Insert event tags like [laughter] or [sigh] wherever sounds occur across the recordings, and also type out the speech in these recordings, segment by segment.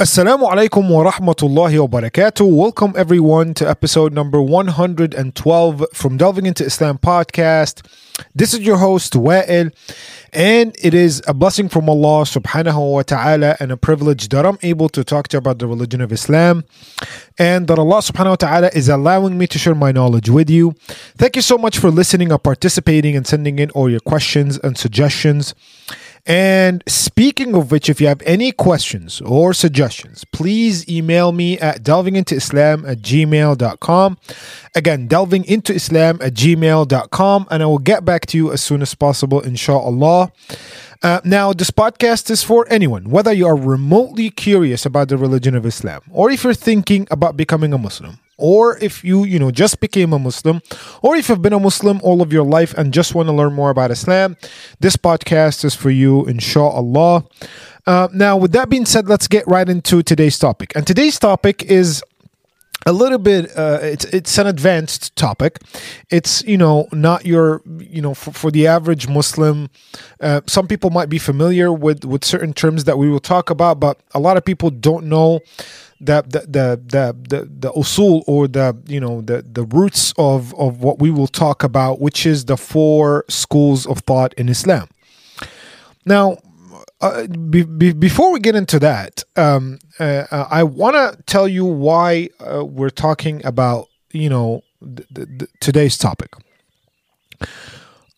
Assalamu alaikum wa rahmatullahi wa barakatuh. Welcome everyone to episode number 112 from Delving into Islam podcast. This is your host Wa'il and it is a blessing from Allah subhanahu wa ta'ala and a privilege that I'm able to talk to you about the religion of Islam and that Allah subhanahu wa ta'ala is allowing me to share my knowledge with you. Thank you so much for listening and participating and sending in all your questions and suggestions. And speaking of which, if you have any questions or suggestions, please email me at delvingintoislam at gmail.com. Again, delvingintoislam at gmail.com, and I will get back to you as soon as possible, inshallah. Uh, now, this podcast is for anyone, whether you are remotely curious about the religion of Islam or if you're thinking about becoming a Muslim or if you you know just became a muslim or if you've been a muslim all of your life and just want to learn more about islam this podcast is for you inshallah. Uh, now with that being said let's get right into today's topic. And today's topic is a little bit uh, it's it's an advanced topic. It's you know not your you know for, for the average muslim uh, some people might be familiar with with certain terms that we will talk about but a lot of people don't know the the the the the, the usul or the you know the the roots of of what we will talk about which is the four schools of thought in islam now uh, be, be, before we get into that, um, uh, uh I want to tell you why uh, we're talking about you know th- th- today's topic.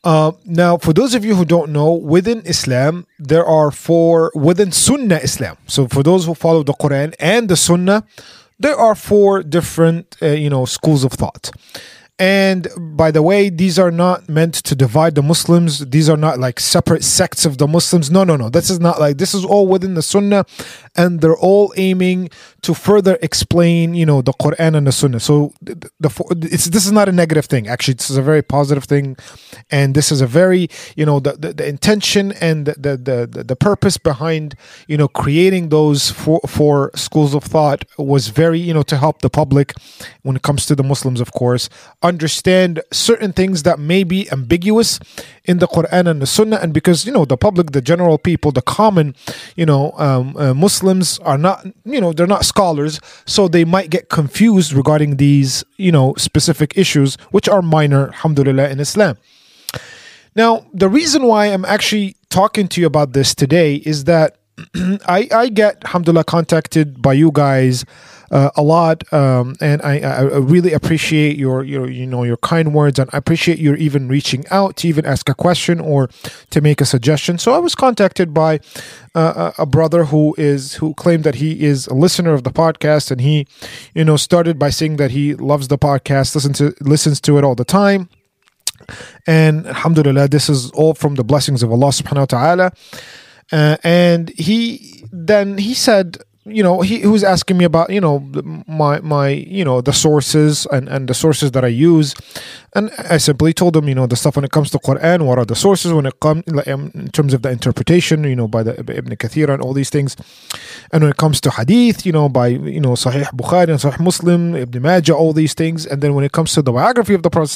Uh, now, for those of you who don't know, within Islam, there are four, within Sunni Islam. So, for those who follow the Quran and the Sunnah, there are four different, uh, you know, schools of thought. And by the way, these are not meant to divide the Muslims. These are not like separate sects of the Muslims. No, no, no. This is not like this is all within the Sunnah, and they're all aiming to further explain, you know, the Quran and the Sunnah. So the, the it's this is not a negative thing. Actually, this is a very positive thing, and this is a very, you know, the the, the intention and the, the the the purpose behind, you know, creating those four four schools of thought was very, you know, to help the public when it comes to the Muslims, of course understand certain things that may be ambiguous in the Quran and the Sunnah, and because you know the public, the general people, the common, you know, um, uh, Muslims are not, you know, they're not scholars, so they might get confused regarding these, you know, specific issues, which are minor, alhamdulillah, in Islam. Now, the reason why I'm actually talking to you about this today is that [clears throat] I, I get, alhamdulillah, contacted by you guys uh, a lot, um, and I, I, really appreciate your your you know your kind words, and I appreciate your even reaching out to even ask a question or to make a suggestion. So I was contacted by uh, a brother who is who claimed that he is a listener of the podcast, and he you know started by saying that he loves the podcast, listens to listens to it all the time. And alhamdulillah, this is all from the blessings of Allah subhanahu wa ta'ala. Uh, and he then he said you know he, he, was asking me about you know my my you know the sources and and the sources that i use and i simply told him you know the stuff when it comes to quran what are the sources when it comes um, in terms of the interpretation you know by the ibn kathir and all these things. And when it comes to hadith you know by you know sahih bukhari and sahih muslim ibn majah all these things. And then when it comes to the biography of the prophet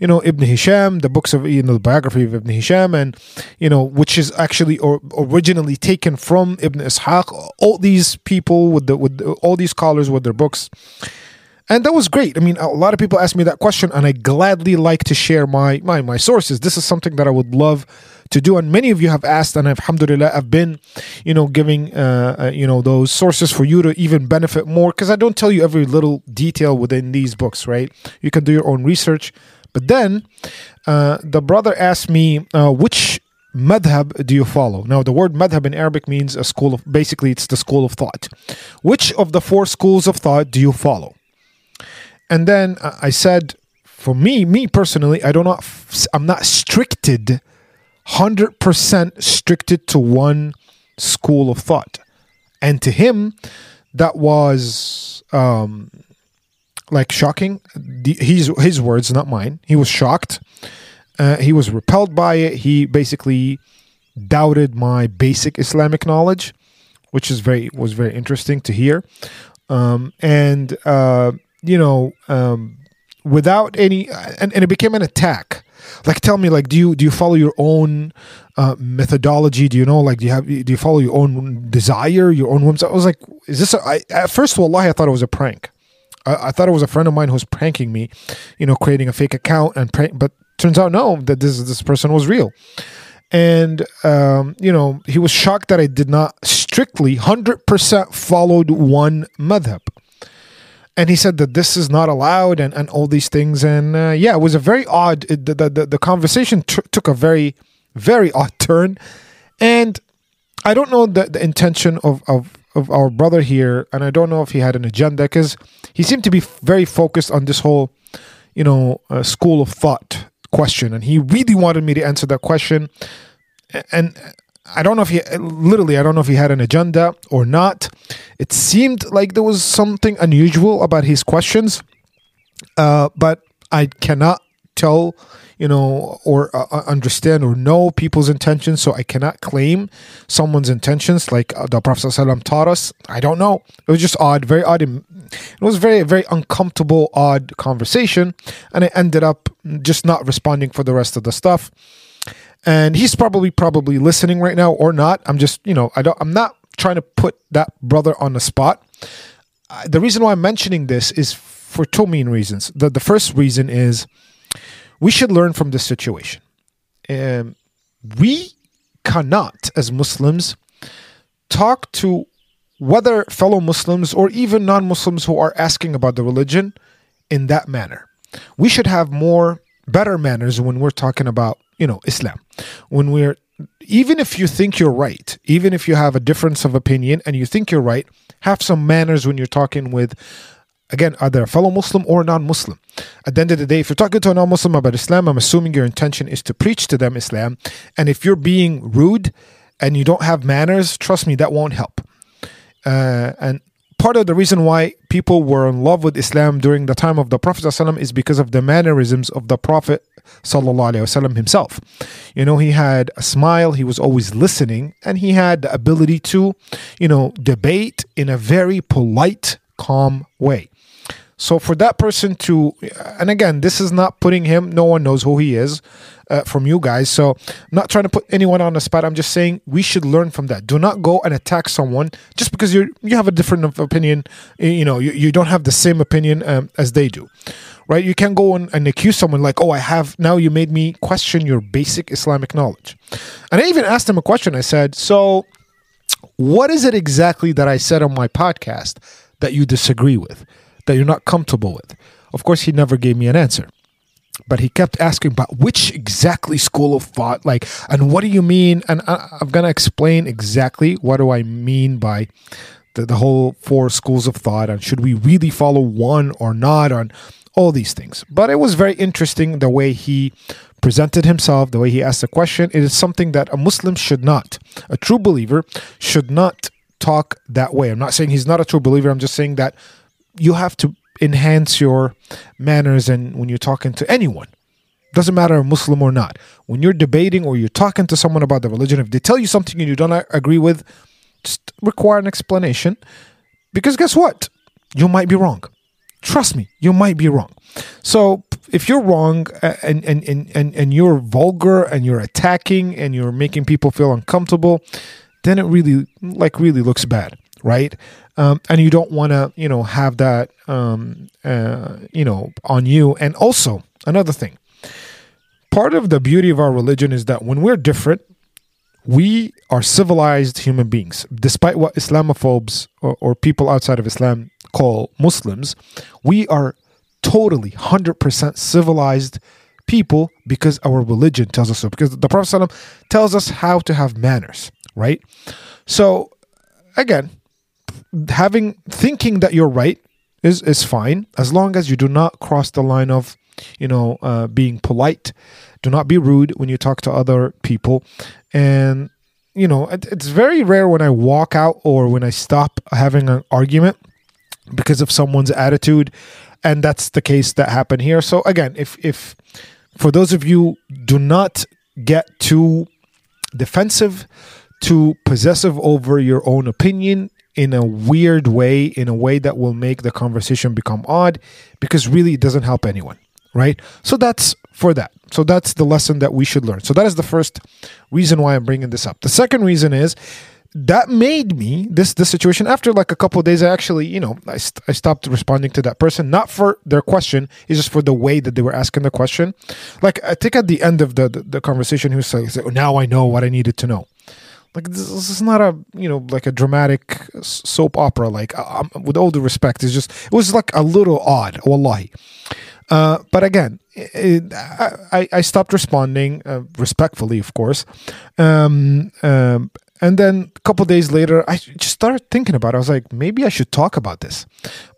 you know ibn hisham the books of you know the biography of ibn hisham and you know which is actually or, originally taken from ibn ishaq all these these people with the with the, all these scholars with their books and that was great i mean a lot of people ask me that question and i gladly like to share my my my sources this is something that i would love to do and many of you have asked and alhamdulillah i've been you know giving uh, uh, you know those sources for you to even benefit more because i don't tell you every little detail within these books right you can do your own research but then uh, the brother asked me uh, which madhab do you follow? Now, the word madhab in Arabic means a school of, basically, it's the school of thought. Which of the four schools of thought do you follow? And then I said, for me, me personally, I do not, I'm not stricted, 100% stricted to one school of thought. And to him, that was um, like shocking. His, his words, not mine. He was shocked uh, he was repelled by it. He basically doubted my basic Islamic knowledge, which is very was very interesting to hear. Um, and uh, you know, um, without any, and, and it became an attack. like tell me like do you do you follow your own uh, methodology? Do you know like do you have do you follow your own desire your own whims? I was like is this a, I, at first wallahi i thought it was a prank. I, I thought it was a friend of mine who was pranking me you know creating a fake account and prank but turns out no that this this person was real. And um, you know he was shocked that i did not strictly 100% followed one madhab and he said that this is not allowed and, and all these things. And uh, yeah it was a very odd it, the, the, the conversation t- took a very very odd turn. And i don't know the, the intention of, of of our brother here and i don't know if he had an agenda because he seemed to be very focused on this whole you know uh, school of thought question. And he really wanted me to answer that question. And I don't know if he literally I don't know if he had an agenda or not. It seemed like there was something unusual about his questions, uh, but I cannot tell, you know, or uh, uh understand or know people's intentions. So I cannot claim someone's intentions like uh, the Prophet ﷺ taught us. I don't know. It was just odd, very odd. It was very very uncomfortable, odd conversation, and I ended up just not responding for the rest of the stuff and he's probably probably listening right now or not. I'm just you know I don't I'm not trying to put that brother on the spot. Uh, the reason why I'm mentioning this is for two main reasons. The the first reason is we should learn from this situation. Um, we cannot, as Muslims, talk to whether fellow Muslims or even non Muslims who are asking about the religion in that manner. We should have more, better manners when we're talking about you know Islam. When we're even if you think you're right, even if you have a difference of opinion and you think you're right, have some manners when you're talking with again either a fellow Muslim or non-Muslim. At the end of the day, if you're talking to a non-Muslim about Islam, I'm assuming your intention is to preach to them Islam. And if you're being rude and you don't have manners, trust me, that won't help. Uh, and part of the reason why people were in love with Islam during the time of the Prophet ﷺ is because of the mannerisms of the Prophet ﷺ himself. You know, he had a smile, he was always listening, and he had the ability to, you know, debate in a very polite, calm way. So for that person to, and again, this is not putting him, no one knows who he is uh, from you guys. So I'm not trying to put anyone on the spot. I'm just saying we should learn from that. Do not go and attack someone just because you you have a different opinion. You know, you, you don't have the same opinion um, as they do, right? You can't go and, and accuse someone like, oh, I have, now you made me question your basic Islamic knowledge. And I even asked him a question. I said, so what is it exactly that I said on my podcast that you disagree with? That you're not comfortable with? Of course, he never gave me an answer. But he kept asking about which exactly school of thought, like, and what do you mean? And I, I'm going to explain exactly what do I mean by the, the whole four schools of thought and should we really follow one or not on all these things. But it was very interesting the way he presented himself, the way he asked the question. It is something that a Muslim should not, a true believer should not talk that way. I'm not saying he's not a true believer. I'm just saying that you have to enhance your manners and when you're talking to anyone. Doesn't matter muslim or not. When you're debating or you're talking to someone about the religion if they tell you something and you don't agree with just require an explanation. Because guess what? You might be wrong. Trust me you might be wrong. So if you're wrong uh, and and and and, and you're vulgar and you're attacking and you're making people feel uncomfortable then it really like really looks bad right um, and you don't want to you know have that um, uh, you know on you. And also another thing. Part of the beauty of our religion is that when we're different we are civilized human beings. Despite what islamophobes or, or people outside of islam call muslims we are totally 100% civilized people because our religion tells us so. Because the prophet tells us how to have manners right? So again having thinking that you're right is is fine. As long as you do not cross the line of you know uh, being polite. Do not be rude when you talk to other people. And you know it, it's very rare when i walk out or when i stop having an argument because of someone's attitude. And that's the case that happened here. So again if if for those of you do not get too defensive too possessive over your own opinion in a weird way, in a way that will make the conversation become odd, because really it doesn't help anyone, right? So that's for that. So that's the lesson that we should learn. So that is the first reason why I'm bringing this up. The second reason is that made me this this situation after like a couple of days i actually you know I, st- I stopped responding to that person not for their question it's just for the way that they were asking the question like i think at the end of the the, the conversation he was like oh, now i know what i needed to know like this, is not a you know like a dramatic soap opera like um, with all due respect it's just it was like a little odd wallahi uh, but again, it, I, I stopped responding uh, respectfully, of course. Um, um, and then a couple days later, I just started thinking about it. I was like, maybe I should talk about this.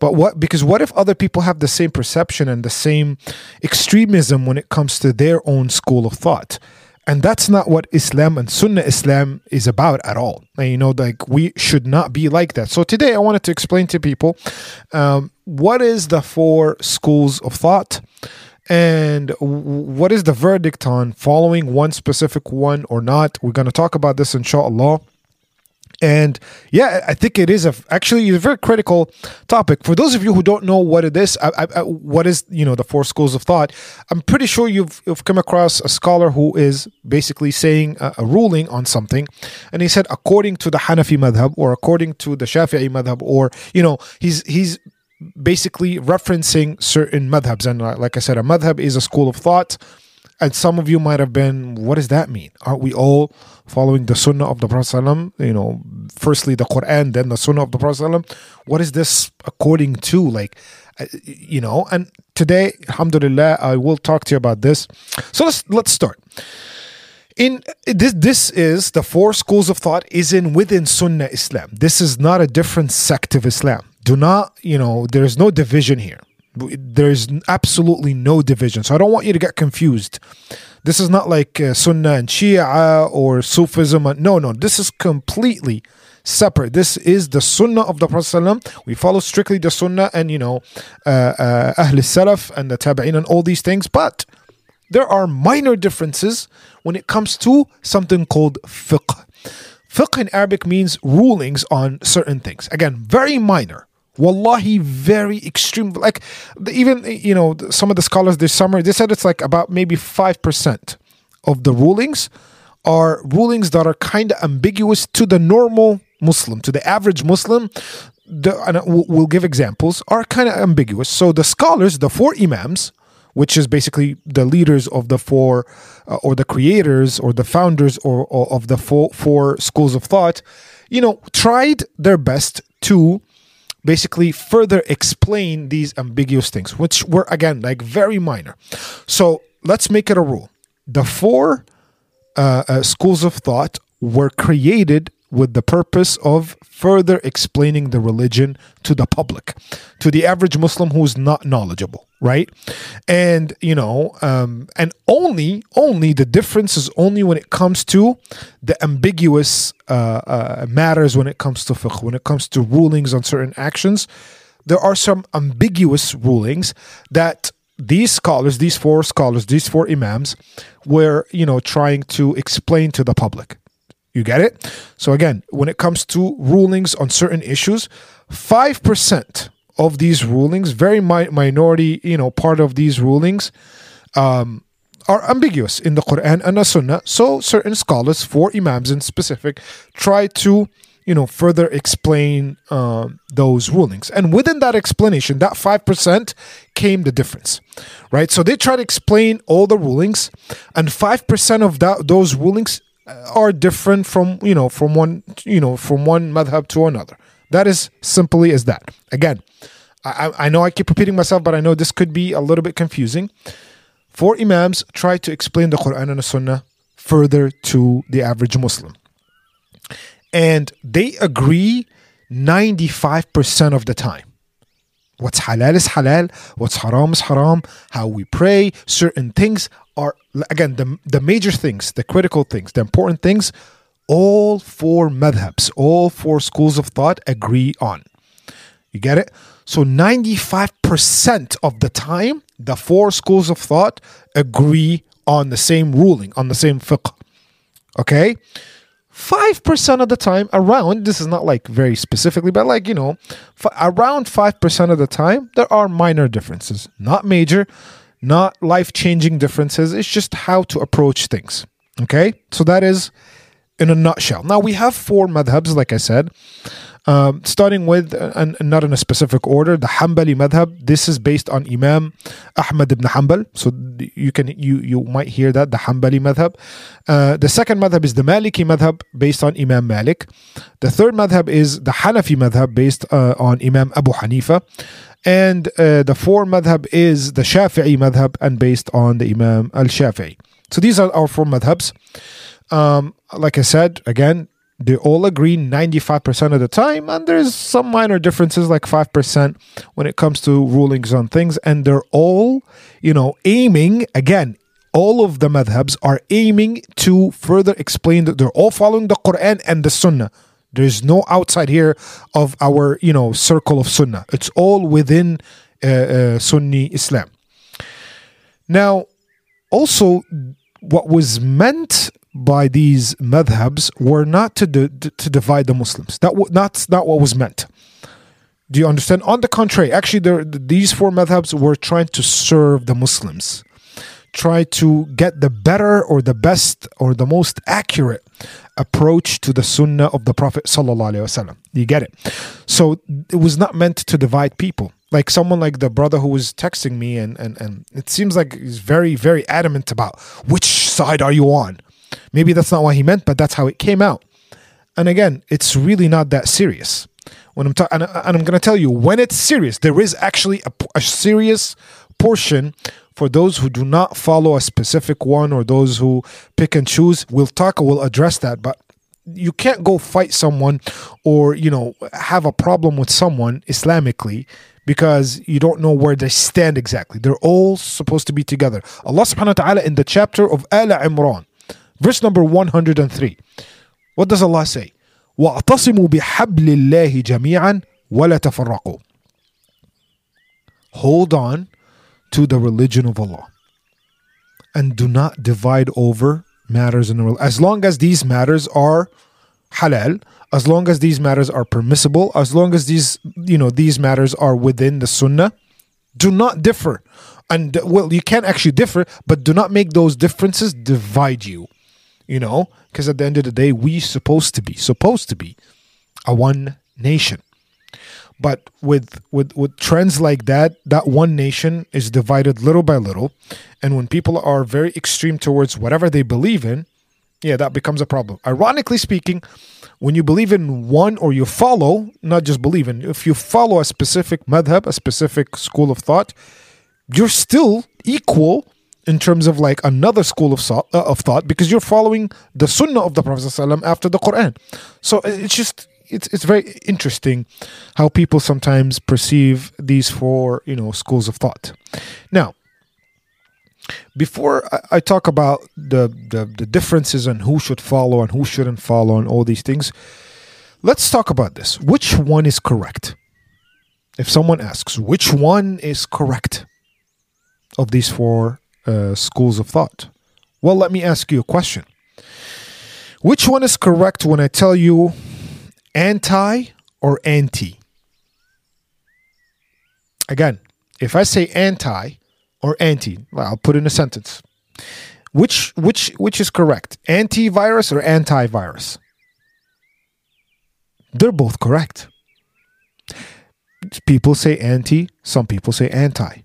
But what, because what if other people have the same perception and the same extremism when it comes to their own school of thought? And that's not what Islam and Sunnah Islam is about at all. And, you know, like we should not be like that. So today I wanted to explain to people um, what is the four schools of thought and what is the verdict on following one specific one or not. We're going to talk about this inshallah. And yeah, I think it is a, actually a very critical topic for those of you who don't know what it is. I, I, what is you know the four schools of thought? I'm pretty sure you've, you've come across a scholar who is basically saying a, a, ruling on something, and he said according to the Hanafi madhab or according to the Shafi'i madhab, or you know he's he's basically referencing certain madhabs. And uh, like I said, a madhab is a school of thought. And some of you might have been, what does that mean? Aren't we all following the sunnah of the Prophet? You know, firstly the Quran, then the sunnah of the Prophet. What is this according to? Like, uh, you know, and today, alhamdulillah, I will talk to you about this. So let's let's start. In this, this is the four schools of thought is in within Sunni Islam. This is not a different sect of Islam. Do not, you know, there's no division here there's absolutely no division. So I don't want you to get confused. This is not like uh, Sunni and Shia or Sufism. No, no, this is completely separate. This is the Sunnah of the Prophet. We follow strictly the Sunnah and, you know, uh, uh, Ahl Salaf and the Tabi'in and all these things. But there are minor differences when it comes to something called fiqh. Fiqh in Arabic means rulings on certain things. Again, very minor wallahi very extreme. Like even you know some of the scholars this summer they said it's like about maybe 5% of the rulings are rulings that are kind of ambiguous to the normal muslim to the average muslim. The, and we'll give examples are kind of ambiguous. So the scholars the four imams which is basically the leaders of the four uh, or the creators or the founders or, or of the four, four schools of thought you know tried their best to basically further explain these ambiguous things, which were again like very minor. So let's make it a rule. The four uh, uh, schools of thought were created with the purpose of further explaining the religion to the public, to the average Muslim who's not knowledgeable right? And you know um and only only the difference is only when it comes to the ambiguous uh, uh matters when it comes to fiqh when it comes to rulings on certain actions. There are some ambiguous rulings that these scholars these four scholars these four imams were you know trying to explain to the public you get it? So again when it comes to rulings on certain issues 5% of these rulings, very mi- minority, you know, part of these rulings, um, are ambiguous in the Quran and the Sunnah. So certain scholars, four imams in specific, try to you know further explain uh, those rulings. And within that explanation that 5% came the difference right? So they try to explain all the rulings and 5% of that those rulings are different from you know from one you know from one madhab to another that is simply as that. Again, I, I know I keep repeating myself, but I know this could be a little bit confusing. Four Imams try to explain the Quran and the Sunnah further to the average Muslim. And they agree 95% of the time. What's halal is halal, what's haram is haram, how we pray, certain things are, again, the, the major things, the critical things, the important things all four madhabs, all four schools of thought agree on. You get it? So 95% of the time, the four schools of thought agree on the same ruling, on the same fiqh. Okay? 5% of the time, around, this is not like very specifically, but like, you know, f- around 5% of the time, there are minor differences. Not major, not life changing differences. It's just how to approach things. Okay, so that is in a nutshell. Now we have four madhabs, like I said. Um, starting with, uh, and not in a specific order, the Hanbali madhab. This is based on Imam Ahmad ibn Hanbal. So you can you you might hear that the Hanbali madhab. Uh, the second madhab is the Maliki madhab based on Imam Malik. The third madhab is the Hanafi madhab based uh, on Imam Abu Hanifa. And uh, the fourth madhab is the Shafi'i madhab and based on the Imam al Shafi'i. So these are our four madhabs. Um, like I said, again, they all agree 95% of the time and there's some minor differences like 5% when it comes to rulings on things and they're all you know aiming again all of the madhabs are aiming to further explain that they're all following the quran and the sunnah. There's no outside here of our you know circle of sunnah. It's all within uh, uh, sunni islam. Now also what was meant by these madhabs were not to to divide the Muslims. That w- that's not what was meant. Do you understand? On the contrary, actually, there, these four madhabs were trying to serve the Muslims, try to get the better or the best or the most accurate approach to the Sunnah of the Prophet. You get it? So it was not meant to divide people. Like someone like the brother who was texting me, and and and it seems like he's very very adamant about which side are you on Maybe that's not what he meant, but that's how it came out. And again, it's really not that serious. When I'm talking, and, and, I'm going to tell you when it's serious, there is actually a, a serious portion for those who do not follow a specific one or those who pick and choose. We'll talk, we'll address that, but you can't go fight someone or you know have a problem with someone islamically because you don't know where they stand exactly they're all supposed to be together allah subhanahu wa ta'ala in the chapter of al imran Verse number 103. What does Allah say? وَاعْتَصِمُوا بِحَبْلِ اللَّهِ جَمِيعًا وَلَا تَفَرَّقُوا Hold on to the religion of Allah and do not divide over matters in the world. As long as these matters are halal, as long as these matters are permissible, as long as these you know these matters are within the sunnah, do not differ. And well, you can actually differ, but do not make those differences divide you you know, because at the end of the day, we supposed to be supposed to be a one nation. But with with with trends like that, that one nation is divided little by little, and when people are very extreme towards whatever they believe in, yeah, that becomes a problem. Ironically speaking, when you believe in one or you follow, not just believe in, if you follow a specific madhab, a specific school of thought, you're still equal in terms of like another school of, uh, of thought because you're following the sunnah of the Prophet ﷺ after the Quran. So it's just it's it's very interesting how people sometimes perceive these four you know schools of thought. Now, before I, talk about the, the the differences and who should follow and who shouldn't follow and all these things, let's talk about this. Which one is correct? If someone asks, which one is correct of these four uh, schools of thought? Well, let me ask you a question. Which one is correct when I tell you anti or anti? Again, if I say anti or anti, well, I'll put in a sentence. Which which which is correct? Antivirus or antivirus? They're both correct. People say anti, some people say anti.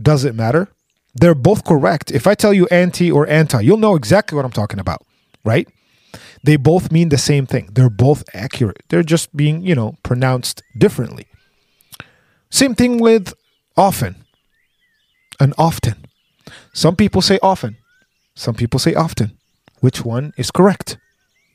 Does it matter? They're both correct. If I tell you anti or anti, you'll know exactly what I'm talking about, right? They both mean the same thing. They're both accurate. They're just being, you know, pronounced differently. Same thing with often and often. Some people say often, some people say often. Which one is correct?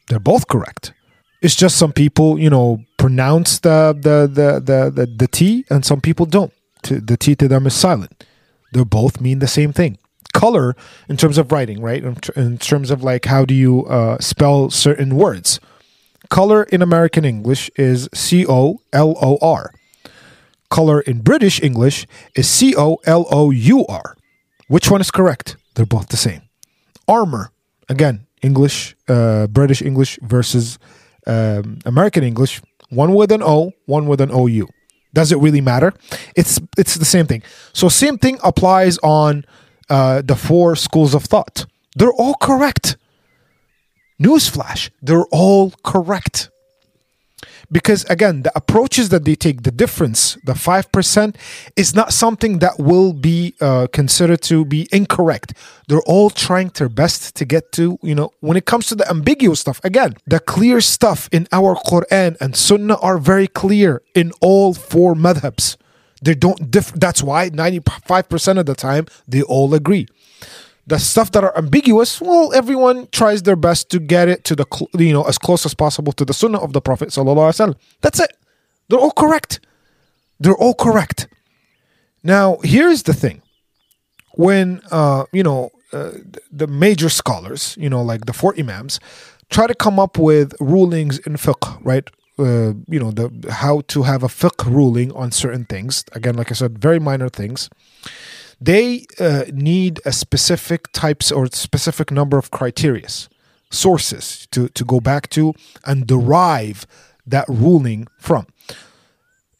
They're both correct. It's just some people, you know, pronounce the the the the the, the T and some people don't. The T to them is silent they both mean the same thing. Color in terms of writing right? In, in terms of like how do you uh, spell certain words. Color in american english is c-o-l-o-r color in british english is c-o-l-o-u-r which one is correct? They're both the same. Armor again english uh, british english versus um, american english. One with an o one with an ou Does it really matter? It's it's the same thing. So same thing applies on uh, the four schools of thought. They're all correct. Newsflash, they're all correct. Because again, the approaches that they take, the difference, the 5%, is not something that will be uh, considered to be incorrect. They're all trying their best to get to, you know, when it comes to the ambiguous stuff, again, the clear stuff in our Quran and Sunnah are very clear in all four madhabs. They don't. That's why 95% of the time they all agree the stuff that are ambiguous, well, everyone tries their best to get it to the you know as close as possible to the sunnah of the Prophet sallallahu That's it. They're all correct. They're all correct. Now, here's the thing: when uh, you know uh, the major scholars, you know, like the four imams, try to come up with rulings in fiqh, right? Uh, you know, the how to have a fiqh ruling on certain things. Again, like I said, very minor things they uh, need a specific types or specific number of criterias sources to, to go back to and derive that ruling from.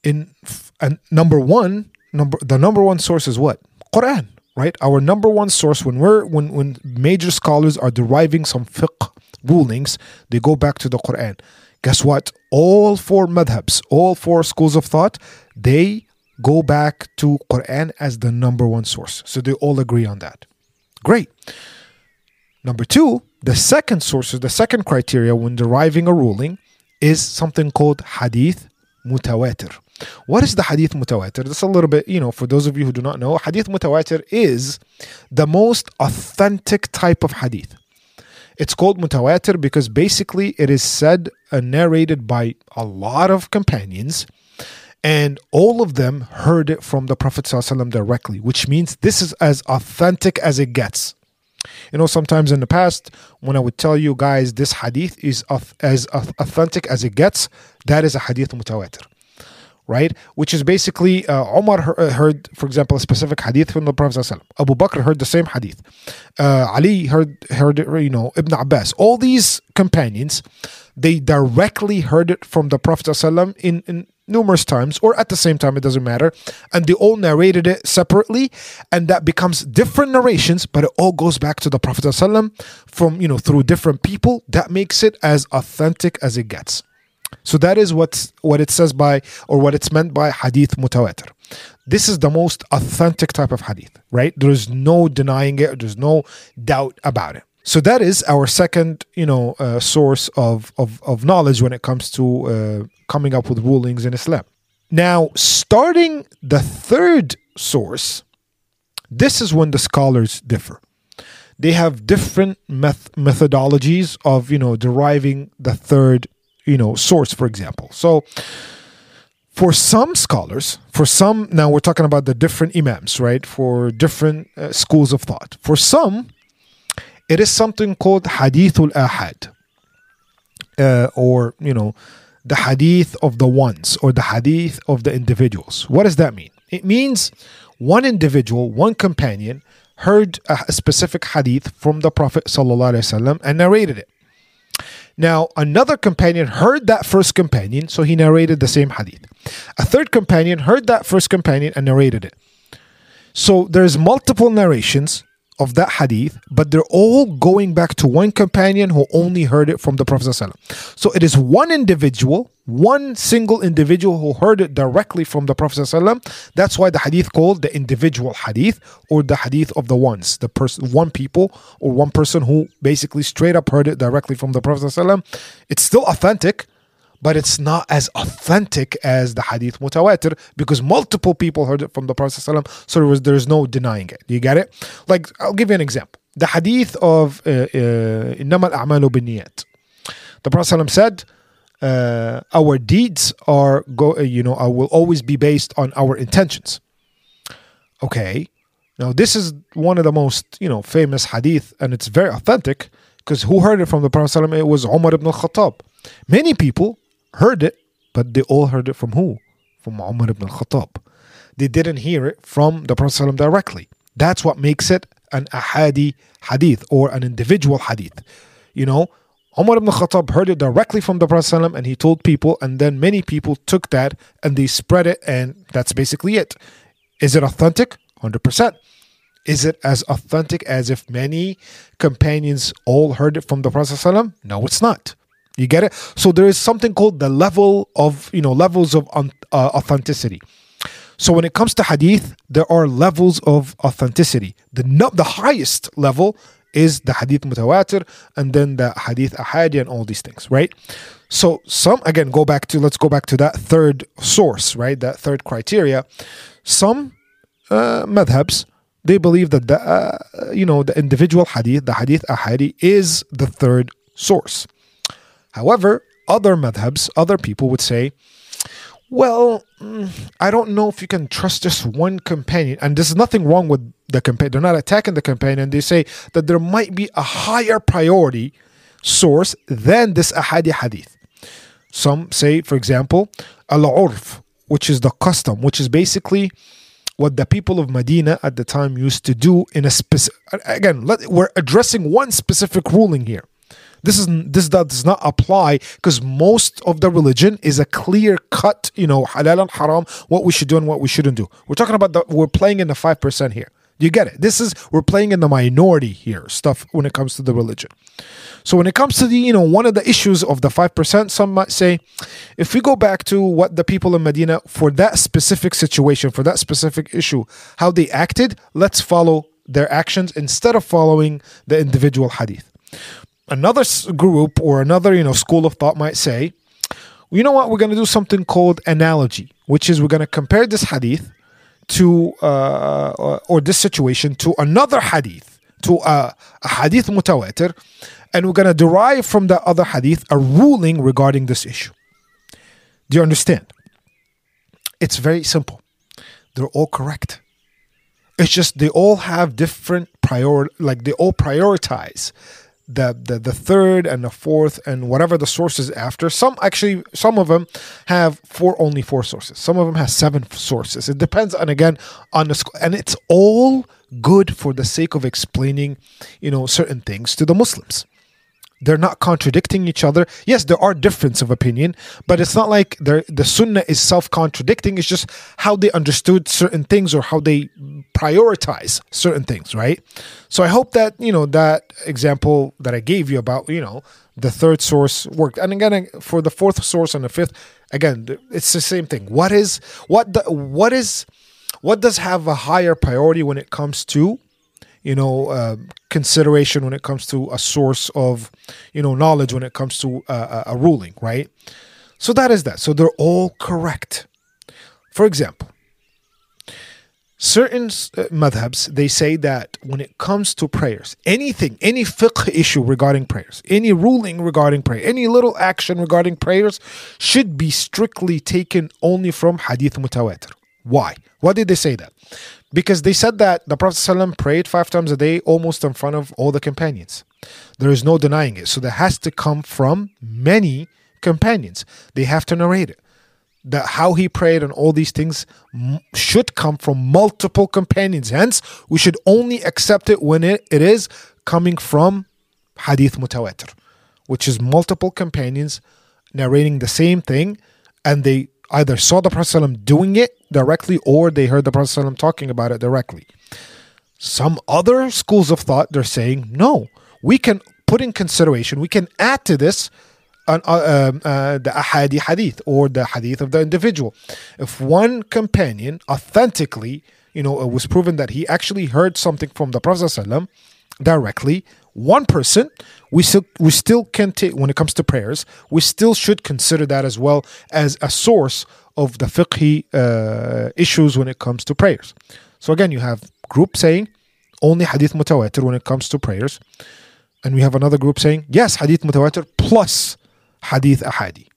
In and number one number the number one source is what? Quran right? Our number one source when we're when when major scholars are deriving some fiqh rulings they go back to the quran. Guess what? All four madhabs all four schools of thought they go back to Quran as the number one source. So they all agree on that. Great. Number two, the second source, the second criteria when deriving a ruling is something called hadith mutawatir. What is the hadith mutawatir? That's a little bit, you know, for those of you who do not know, hadith mutawatir is the most authentic type of hadith. It's called mutawatir because basically it is said and narrated by a lot of companions and all of them heard it from the Prophet ﷺ directly, which means this is as authentic as it gets. You know, sometimes in the past, when I would tell you guys this hadith is as authentic as it gets, that is a hadith mutawatir right? Which is basically uh, Omar uh, heard, for example, a specific hadith from the Prophet ﷺ. Abu Bakr heard the same hadith. Uh, Ali heard heard it, you know Ibn Abbas. All these companions, they directly heard it from the Prophet ﷺ in, in numerous times or at the same time, it doesn't matter. And they all narrated it separately, and that becomes different narrations, but it all goes back to the Prophet ﷺ from, you know, through different people. That makes it as authentic as it gets. So that is what's what it says by or what it's meant by hadith mutawatir. This is the most authentic type of hadith, right? There's no denying it, there's no doubt about it. So that is our second, you know, uh, source of, of, of knowledge when it comes to uh, coming up with rulings in Islam. Now, starting the third source, this is when the scholars differ. They have different meth- methodologies of, you know, deriving the third, you know, source, for example. So, for some scholars, for some, now we're talking about the different imams, right? For different uh, schools of thought. For some, it is something called hadithul ahad, uh, or you know, the hadith of the ones or the hadith of the individuals. What does that mean? It means one individual, one companion, heard a specific hadith from the Prophet ﷺ and narrated it. Now, another companion heard that first companion, so he narrated the same hadith. A third companion heard that first companion and narrated it. So there's multiple narrations of that hadith, but they're all going back to one companion who only heard it from the Prophet. ﷺ. So it is one individual, one single individual who heard it directly from the Prophet. ﷺ. That's why the hadith called the individual hadith or the hadith of the ones, the person, one people or one person who basically straight up heard it directly from the Prophet. ﷺ. It's still authentic, but it's not as authentic as the hadith mutawatir because multiple people heard it from the Prophet so there was, there's no denying it. You get it? Like, I'll give you an example. The hadith of Innama al-A'malu binniyat. The Prophet said, uh, our deeds are, go, uh, you know, will always be based on our intentions. Okay. Now, this is one of the most, you know, famous hadith and it's very authentic because who heard it from the Prophet? It was Umar ibn al-Khattab. Many people heard it, but they all heard it from who? From Umar ibn al-Khattab. They didn't hear it from the Prophet ﷺ directly. That's what makes it an ahadi hadith or an individual hadith. You know, Umar ibn Khattab heard it directly from the Prophet ﷺ and he told people, and then many people took that and they spread it, and that's basically it. Is it authentic? 100%. Is it as authentic as if many companions all heard it from the Prophet ﷺ? No, it's not. You get it? So there is something called the level of, you know, levels of uh, authenticity. So when it comes to hadith, there are levels of authenticity. The the highest level is the hadith mutawatir and then the hadith ahadi and all these things, right? So some again go back to let's go back to that third source, right? That third criteria. Some uh, madhabs they believe that the uh, you know the individual hadith, the hadith ahadi, is the third source. However, other madhabs, other people would say well, mm, I don't know if you can trust just one companion. And there's nothing wrong with the companion. They're not attacking the companion. They say that there might be a higher priority source than this ahadi hadith. Some say, for example, al-urf, which is the custom, which is basically what the people of Medina at the time used to do in a specific. Again, let, we're addressing one specific ruling here. This is this does not apply because most of the religion is a clear cut, you know, halal and haram, what we should do and what we shouldn't do. We're talking about the we're playing in the five percent here. You get it? This is we're playing in the minority here stuff when it comes to the religion. So when it comes to the, you know, one of the issues of the 5%, some might say, if we go back to what the people in Medina for that specific situation, for that specific issue, how they acted, let's follow their actions instead of following the individual hadith another group or another you know school of thought might say you know what? We're going to do something called analogy which is we're going to compare this hadith to uh, or this situation to another hadith to a, a hadith mutawatir and we're going to derive from the other hadith a ruling regarding this issue. Do you understand? It's very simple. They're all correct. It's just they all have different priority like they all prioritize the, the the third and the fourth and whatever the sources after some actually some of them have four only four sources. Some of them have seven sources. It depends on again on the and it's all good for the sake of explaining you know certain things to the muslims they're not contradicting each other. Yes, there are difference of opinion, but it's not like the sunnah is self-contradicting. It's just how they understood certain things or how they prioritize certain things, right? So I hope that, you know, that example that I gave you about, you know, the third source worked. And again, for the fourth source and the fifth, again, it's the same thing. What is what the, what is what does have a higher priority when it comes to you know uh, consideration when it comes to a source of you know knowledge when it comes to uh, a ruling right? So that is that. So they're all correct. For example certain uh, madhabs they say that when it comes to prayers anything any fiqh issue regarding prayers any ruling regarding prayer any little action regarding prayers should be strictly taken only from hadith mutawatir. Why? Why did they say that because they said that the Prophet ﷺ prayed five times a day almost in front of all the companions. There is no denying it. So that has to come from many companions. They have to narrate it. That how he prayed and all these things should come from multiple companions. Hence, we should only accept it when it, it is coming from hadith mutawatir, which is multiple companions narrating the same thing and they either saw the Prophet doing it directly or they heard the Prophet talking about it directly. Some other schools of thought, they're saying, no, we can put in consideration, we can add to this an, uh, um, uh, the ahadi hadith or the hadith of the individual. If one companion authentically, you know, it was proven that he actually heard something from the Prophet directly, one person, we still we still can take when it comes to prayers, we still should consider that as well as a source of the fiqhi uh, issues when it comes to prayers. So again, you have group saying only hadith mutawatir when it comes to prayers, and we have another group saying yes, hadith mutawatir plus hadith ahadi.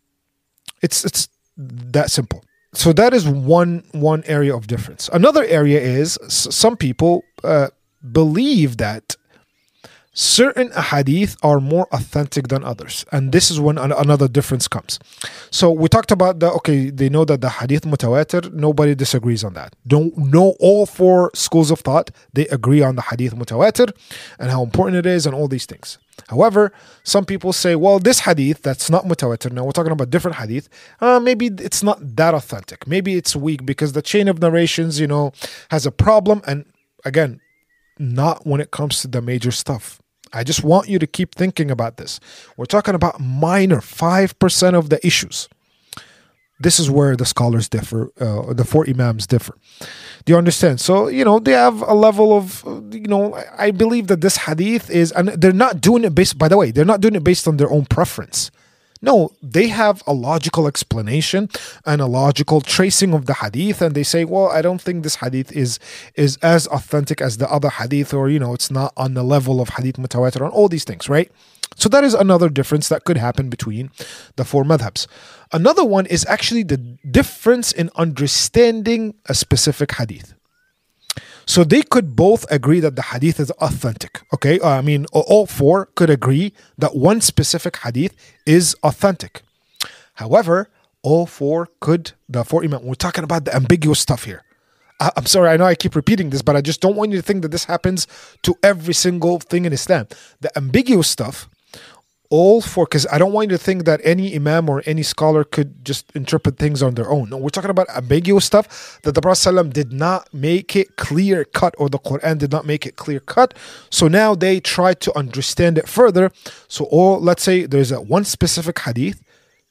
It's it's that simple. So that is one one area of difference. Another area is some people uh, believe that certain ahadith are more authentic than others and this is when an- another difference comes. So we talked about the okay they know that the hadith mutawatir nobody disagrees on that. Don't know all four schools of thought they agree on the hadith mutawatir and how important it is and all these things. However some people say well this hadith that's not mutawatir now we're talking about different hadith uh, maybe it's not that authentic. Maybe it's weak because the chain of narrations you know has a problem and again not when it comes to the major stuff I just want you to keep thinking about this. We're talking about minor 5% of the issues. This is where the scholars differ, uh, the four imams differ. Do you understand? So, you know, they have a level of, you know, I believe that this hadith is, and they're not doing it based, by the way, they're not doing it based on their own preference. No, they have a logical explanation and a logical tracing of the hadith, and they say, "Well, I don't think this hadith is is as authentic as the other hadith, or you know, it's not on the level of hadith mutawatir, and all these things, right?" So that is another difference that could happen between the four madhabs. Another one is actually the difference in understanding a specific hadith. So they could both agree that the hadith is authentic. Okay, uh, I mean, all four could agree that one specific hadith is authentic. However, all four could, the four imam, we're talking about the ambiguous stuff here. I, I'm sorry, I know I keep repeating this, but I just don't want you to think that this happens to every single thing in Islam. The ambiguous stuff all for because I don't want you to think that any imam or any scholar could just interpret things on their own. No, we're talking about ambiguous stuff that the Prophet ﷺ did not make it clear cut or the Quran did not make it clear cut. So now they try to understand it further. So all let's say there's a one specific hadith,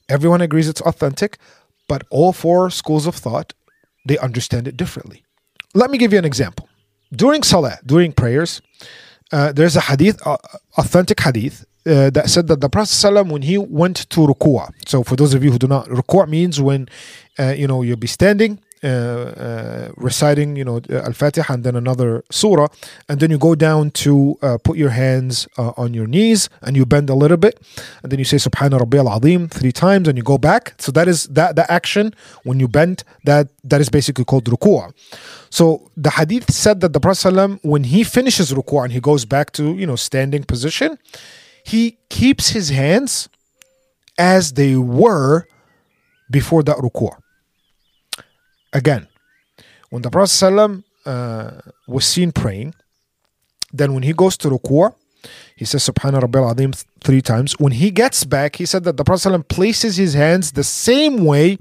everyone agrees it's authentic, but all four schools of thought they understand it differently. Let me give you an example. During salah, during prayers, uh, there's a hadith, uh, authentic hadith uh, that said that the Prophet ﷺ, when he went to ruku'ah, so for those of you who do not, ruku'ah means when uh, you know you'll be standing, uh, uh reciting you know Al-Fatiha and then another surah, and then you go down to uh, put your hands uh, on your knees and you bend a little bit, and then you say Subhana Rabbi Al-Azim three times and you go back. So that is that the action when you bend that that is basically called ruku'ah. So the hadith said that the Prophet ﷺ, when he finishes ruku'ah and he goes back to you know standing position he keeps his hands as they were before that ruku'. Again, when the Prophet ﷺ, uh, was seen praying, then when he goes to ruku', he says Subhana Rabbil three times. When he gets back, he said that the Prophet places his hands the same way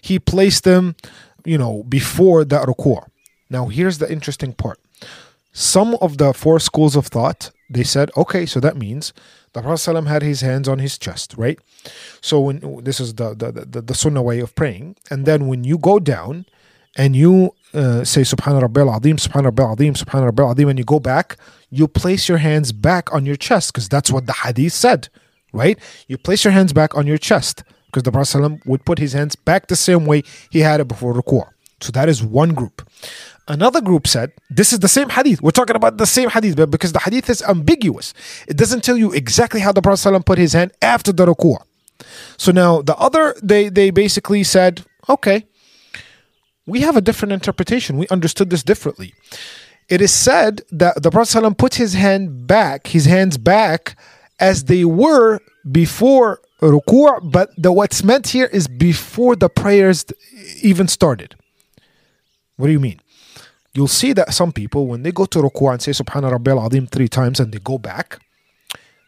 he placed them, you know, before that ruku'. Now, here's the interesting part. Some of the four schools of thought, they said, okay, so that means the Prophet had his hands on his chest, right? So when this is the, the the, the sunnah way of praying, and then when you go down and you uh, say Subhana Rabbil Azim, Subhana Rabbil Azim, Subhana Rabbil Azim, and you go back, you place your hands back on your chest because that's what the hadith said, right? You place your hands back on your chest because the Prophet would put his hands back the same way he had it before ruku'. So that is one group. Another group said, this is the same hadith. We're talking about the same hadith, but because the hadith is ambiguous, it doesn't tell you exactly how the Prophet put his hand after the ruku'. So now the other, they, they basically said, okay, we have a different interpretation. We understood this differently. It is said that the Prophet put his hand back, his hands back as they were before ruku', but the, what's meant here is before the prayers even started. What do you mean? You'll see that some people, when they go to ruku' and say Subhana Rabbil Azim three times and they go back,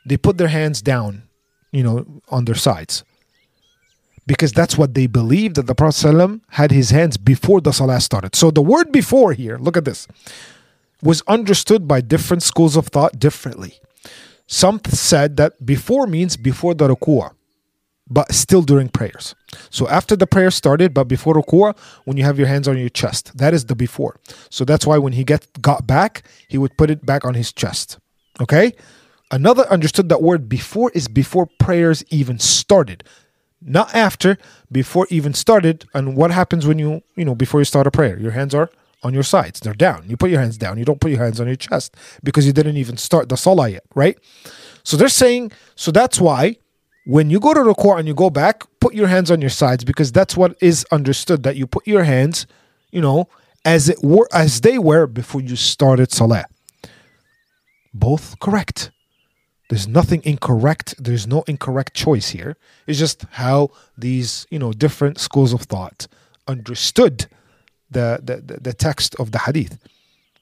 they put their hands down, you know, on their sides. Because that's what they believe that the Prophet ﷺ had his hands before the salah started. So the word before here, look at this, was understood by different schools of thought differently. Some said that before means before the ruku'ah but still during prayers. So after the prayer started, but before ruku'ah, when you have your hands on your chest, that is the before. So that's why when he get got back, he would put it back on his chest. Okay. Another understood that word before is before prayers even started, not after. Before even started, and what happens when you you know before you start a prayer? Your hands are on your sides. They're down. You put your hands down. You don't put your hands on your chest because you didn't even start the salah yet, right? So they're saying so that's why when you go to ruku' and you go back, put your hands on your sides because that's what is understood that you put your hands, you know, as it were as they were before you started salah. Both correct. There's nothing incorrect. There's no incorrect choice here. It's just how these, you know, different schools of thought understood the, the, the text of the hadith.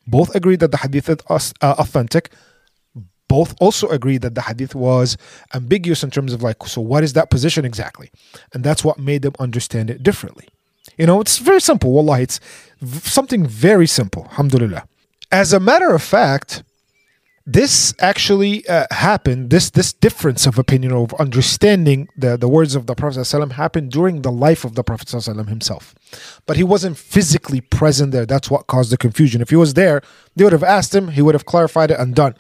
Both agree that the hadith is uh, authentic. Both also agree that the hadith was ambiguous in terms of like, so what is that position exactly? And that's what made them understand it differently. You know, it's very simple. Wallah, it's something very simple. Alhamdulillah. As a matter of fact, this actually uh, happened this this difference of opinion of understanding the, the words of the prophet ﷺ happened during the life of the prophet ﷺ himself. But he wasn't physically present there. That's what caused the confusion. If he was there they would have asked him he would have clarified it and done.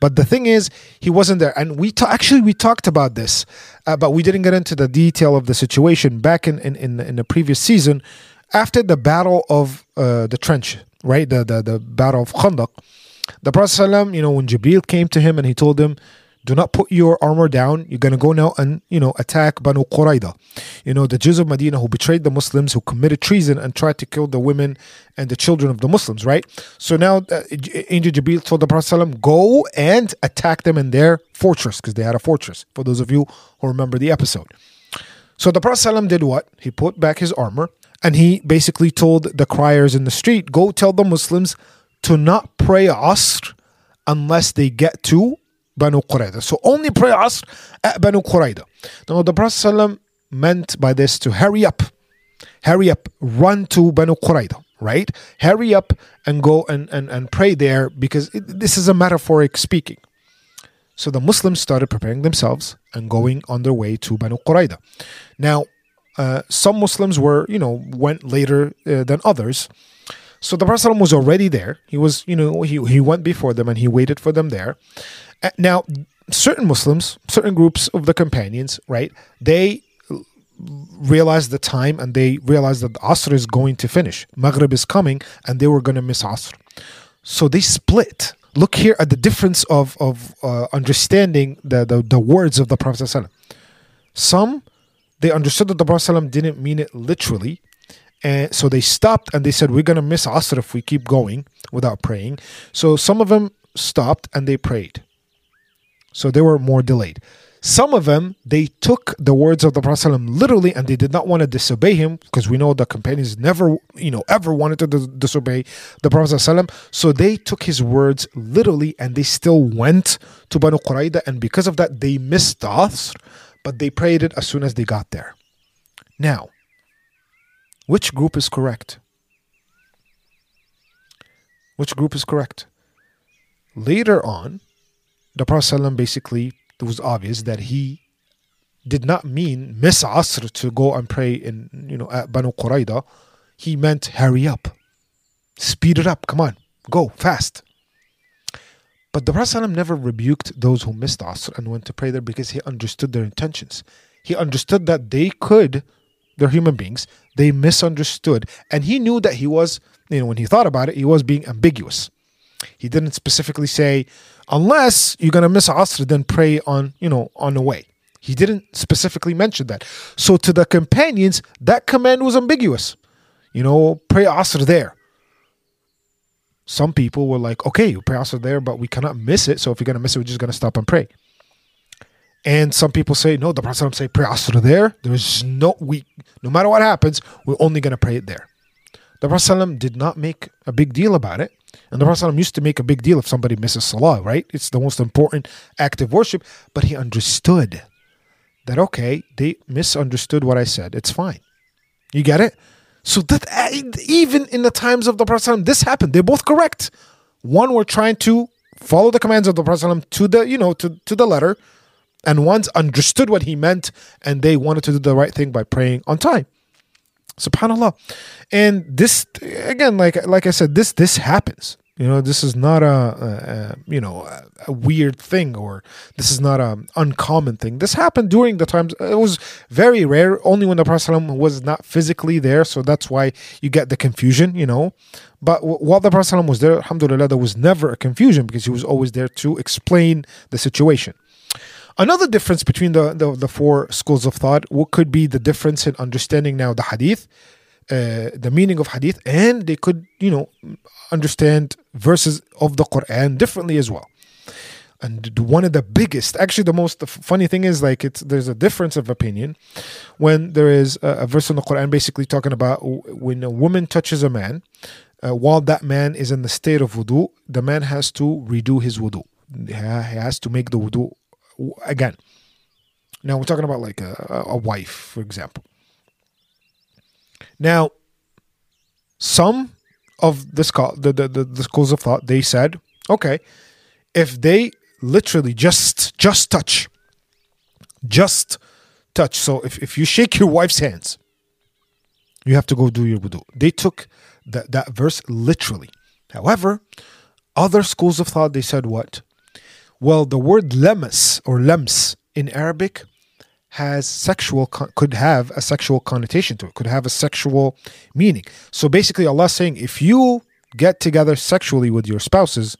But the thing is he wasn't there. And we ta- actually we talked about this uh, but we didn't get into the detail of the situation back in in, in, in the previous season after the battle of uh, the trench right? The, the the battle of khandaq the Prophet you know, when Jibril came to him and he told him, do not put your armor down. You're going to go now and, you know, attack Banu Qurayda. You know, the Jews of Medina who betrayed the Muslims, who committed treason and tried to kill the women and the children of the Muslims, right? So now uh, Angel Jibril told the Prophet go and attack them in their fortress because they had a fortress, for those of you who remember the episode. So the Prophet did what? He put back his armor and he basically told the criers in the street, go tell the Muslims to not pray Asr unless they get to Banu Qurayda. So only pray Asr at Banu Qurayda. Now the Prophet ﷺ meant by this to hurry up. Hurry up, run to Banu Qurayda, right? Hurry up and go and, and, and pray there because it, this is a metaphoric speaking. So the Muslims started preparing themselves and going on their way to Banu Qurayda. Now, uh, some Muslims were, you know, went later uh, than others. So the Prophet was already there. He was, you know, he, he went before them and he waited for them there. Now, certain Muslims, certain groups of the companions, right, they realized the time and they realized that Asr is going to finish. Maghrib is coming and they were going to miss Asr. So they split. Look here at the difference of, of uh, understanding the, the, the words of the Prophet. Some, they understood that the Prophet didn't mean it literally and so they stopped and they said, We're going to miss Asr if we keep going without praying. So some of them stopped and they prayed. So they were more delayed. Some of them, they took the words of the Prophet literally and they did not want to disobey him because we know the companions never, you know, ever wanted to disobey the Prophet. So they took his words literally and they still went to Banu Qurayda. And because of that, they missed Asr, but they prayed it as soon as they got there. Now, which group is correct? Which group is correct? Later on, the Prophet basically, it was obvious that he did not mean miss Asr to go and pray in, you know, at Banu Qurayda. He meant hurry up, speed it up, come on, go fast. But the Prophet never rebuked those who missed Asr and went to pray there because he understood their intentions. He understood that they could they're human beings. They misunderstood. And he knew that he was, you know, when he thought about it, he was being ambiguous. He didn't specifically say, unless you're going to miss Asr, then pray on, you know, on the way. He didn't specifically mention that. So to the companions, that command was ambiguous. You know, pray Asr there. Some people were like, okay, you pray Asr there, but we cannot miss it. So if you're going to miss it, we're just going to stop and pray. And some people say, no, the Prophet say pray asr there. There's no we no matter what happens, we're only gonna pray it there. The Prophet did not make a big deal about it. And the Prophet used to make a big deal if somebody misses Salah, right? It's the most important act of worship. But he understood that, okay, they misunderstood what I said. It's fine. You get it? So that eh, even in the times of the Prophet, this happened. They're both correct. One were trying to follow the commands of the Prophet to the, you know, to, to the letter and once understood what he meant and they wanted to do the right thing by praying on time. Subhanallah. And this again like like i said this this happens. You know this is not a, a, you know a, a, weird thing or this is not an uncommon thing. This happened during the times it was very rare only when the prophet was not physically there so that's why you get the confusion you know. But while the prophet was there alhamdulillah there was never a confusion because he was always there to explain the situation Another difference between the, the, the, four schools of thought what could be the difference in understanding now the hadith, uh, the meaning of hadith, and they could, you know, understand verses of the Quran differently as well. and one of the biggest actually the most the funny thing is like it's there's a difference of opinion when there is a, a verse in the quran basically talking about when a woman touches a man uh, while that man is in the state of wudu the man has to redo his wudu he has to make the wudu again now we're talking about like a, a wife for example. Now some of the, the, the, the schools of thought they said okay if they literally just just touch just touch. So if, if you shake your wife's hands you have to go do your wudu. They took that, that verse literally. However other schools of thought they said what well the word lemas or lems in arabic has sexual could have a sexual connotation to it could have a sexual meaning so basically allah saying if you get together sexually with your spouses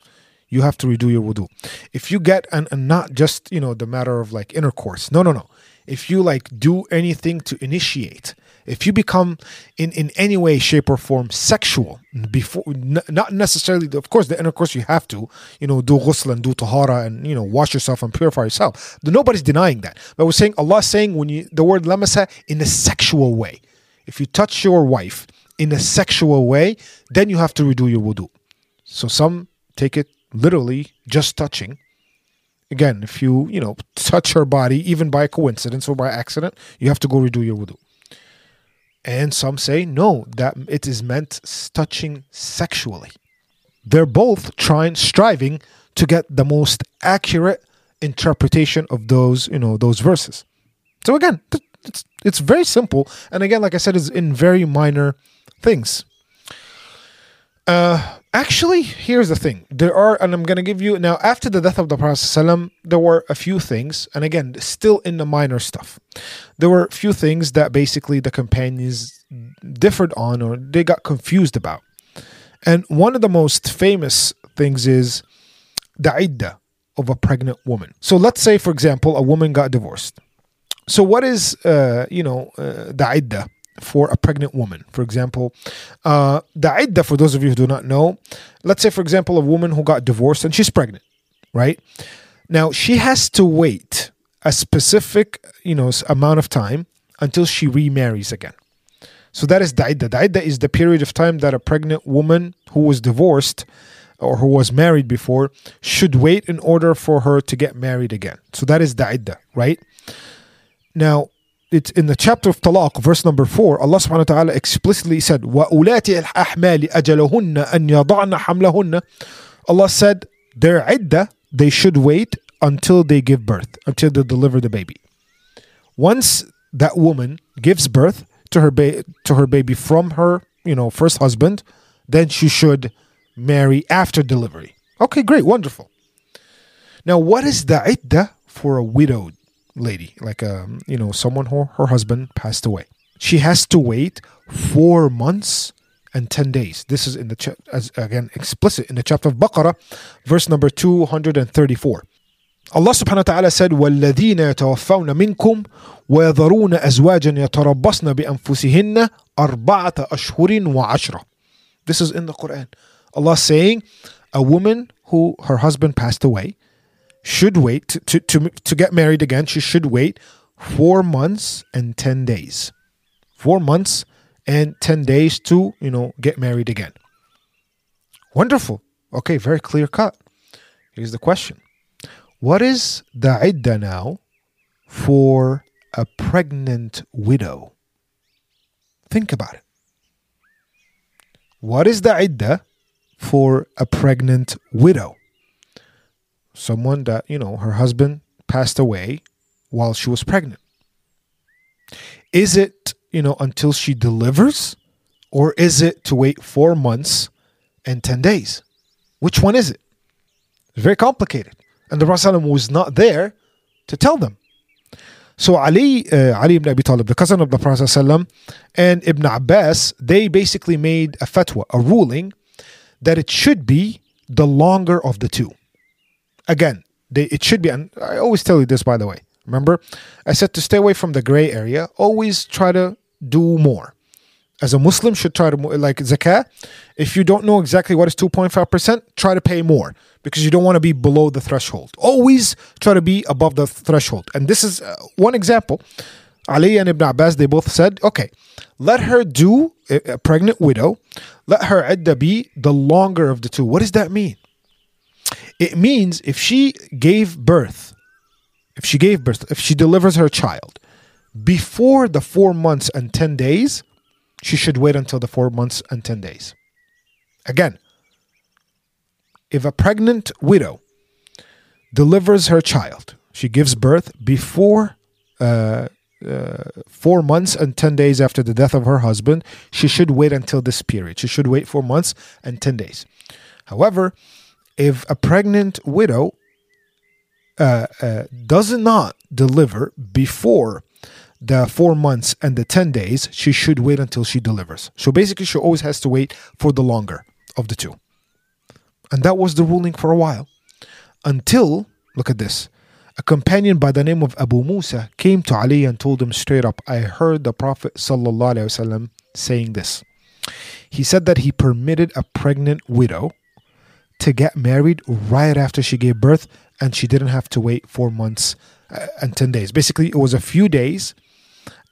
you have to redo your wudu. If you get and, and not just you know the matter of like intercourse, no, no, no. If you like do anything to initiate, if you become in in any way, shape, or form sexual before, n- not necessarily, of course, the intercourse you have to, you know, do ghusl and do tahara and you know wash yourself and purify yourself. Nobody's denying that, but we're saying Allah is saying when you the word lamasa in a sexual way. If you touch your wife in a sexual way, then you have to redo your wudu. So some take it literally just touching. Again, if you, you know, touch her body, even by coincidence or by accident, you have to go redo your wudu. And some say no, that it is meant touching sexually. They're both trying, striving to get the most accurate interpretation of those, you know, those verses. So again, it's it's very simple, and again, like I said, is in very minor things. Uh, actually, here's the thing. There are, and I'm going to give you now, after the death of the Prophet, ﷺ, there were a few things, and again, still in the minor stuff. There were a few things that basically the companions differed on or they got confused about. And one of the most famous things is the iddah of a pregnant woman. So let's say, for example, a woman got divorced. So what is, uh, you know, uh, the iddah? For a pregnant woman. For example, uh, the idda, for those of you who do not know, let's say, for example, a woman who got divorced and she's pregnant, right? Now, she has to wait a specific, you know, amount of time until she remarries again. So that is the idda. The idda is the period of time that a pregnant woman who was divorced or who was married before should wait in order for her to get married again. So that is the idda, right? Now, it's in the chapter of Talaq, verse number 4, Allah subhanahu wa ta'ala explicitly said, وَأُولَاتِ الْأَحْمَالِ أَجَلُهُنَّ أَنْ يَضَعْنَ حَمْلَهُنَّ Allah said, their iddah, they should wait until they give birth, until they deliver the baby. Once that woman gives birth to her, ba- to her baby from her, you know, first husband, then she should marry after delivery. Okay, great, wonderful. Now, what is the iddah for a widowed lady, like um, you know, someone who her husband passed away. She has to wait four months and 10 days. This is in the, cha- as again, explicit in the chapter of Baqarah, verse number 234. Allah subhanahu wa ta'ala said, وَالَّذِينَ يَتَوَفَّوْنَ مِنْكُمْ وَيَذَرُونَ أَزْوَاجًا يَتَرَبَّصْنَ بِأَنفُسِهِنَّ أَرْبَعَةَ أَشْهُرٍ وَعَشْرًا This is in the Quran. Allah saying, a woman who her husband passed away, should wait to, to, to get married again. She should wait four months and 10 days. Four months and 10 days to, you know, get married again. Wonderful. Okay, very clear cut. Here's the question What is the idda now for a pregnant widow? Think about it. What is the idda for a pregnant widow? Someone that, you know, her husband passed away while she was pregnant. Is it, you know, until she delivers? Or is it to wait four months and 10 days? Which one is it? It's very complicated. And the Prophet was not there to tell them. So Ali, uh, Ali ibn Abi Talib, the cousin of the Prophet and Ibn Abbas, they basically made a fatwa, a ruling, that it should be the longer of the two again, they, it should be, and I always tell you this, by the way. Remember, I said to stay away from the gray area. Always try to do more. as a Muslim should try to like zakah. If you don't know exactly what is 2.5%, try to pay more because you don't want to be below the threshold. Always try to be above the threshold. And this is uh, one example. Ali and Ibn Abbas, they both said, okay, let her do a pregnant widow, let her idda be the longer of the two. What does that mean? It means if she gave birth, if she gave birth, if she delivers her child before the four months and 10 days, she should wait until the four months and 10 days. Again, if a pregnant widow delivers her child, she gives birth before uh, uh, four months and 10 days after the death of her husband, she should wait until this period. She should wait four months and 10 days. However, if a pregnant widow uh, uh, does not deliver before the four months and the 10 days, she should wait until she delivers. So basically, she always has to wait for the longer of the two. And that was the ruling for a while. Until, look at this, a companion by the name of Abu Musa came to Ali and told him straight up, I heard the Prophet ﷺ saying this. He said that he permitted a pregnant widow to get married right after she gave birth and she didn't have to wait four months uh, and 10 days. Basically, it was a few days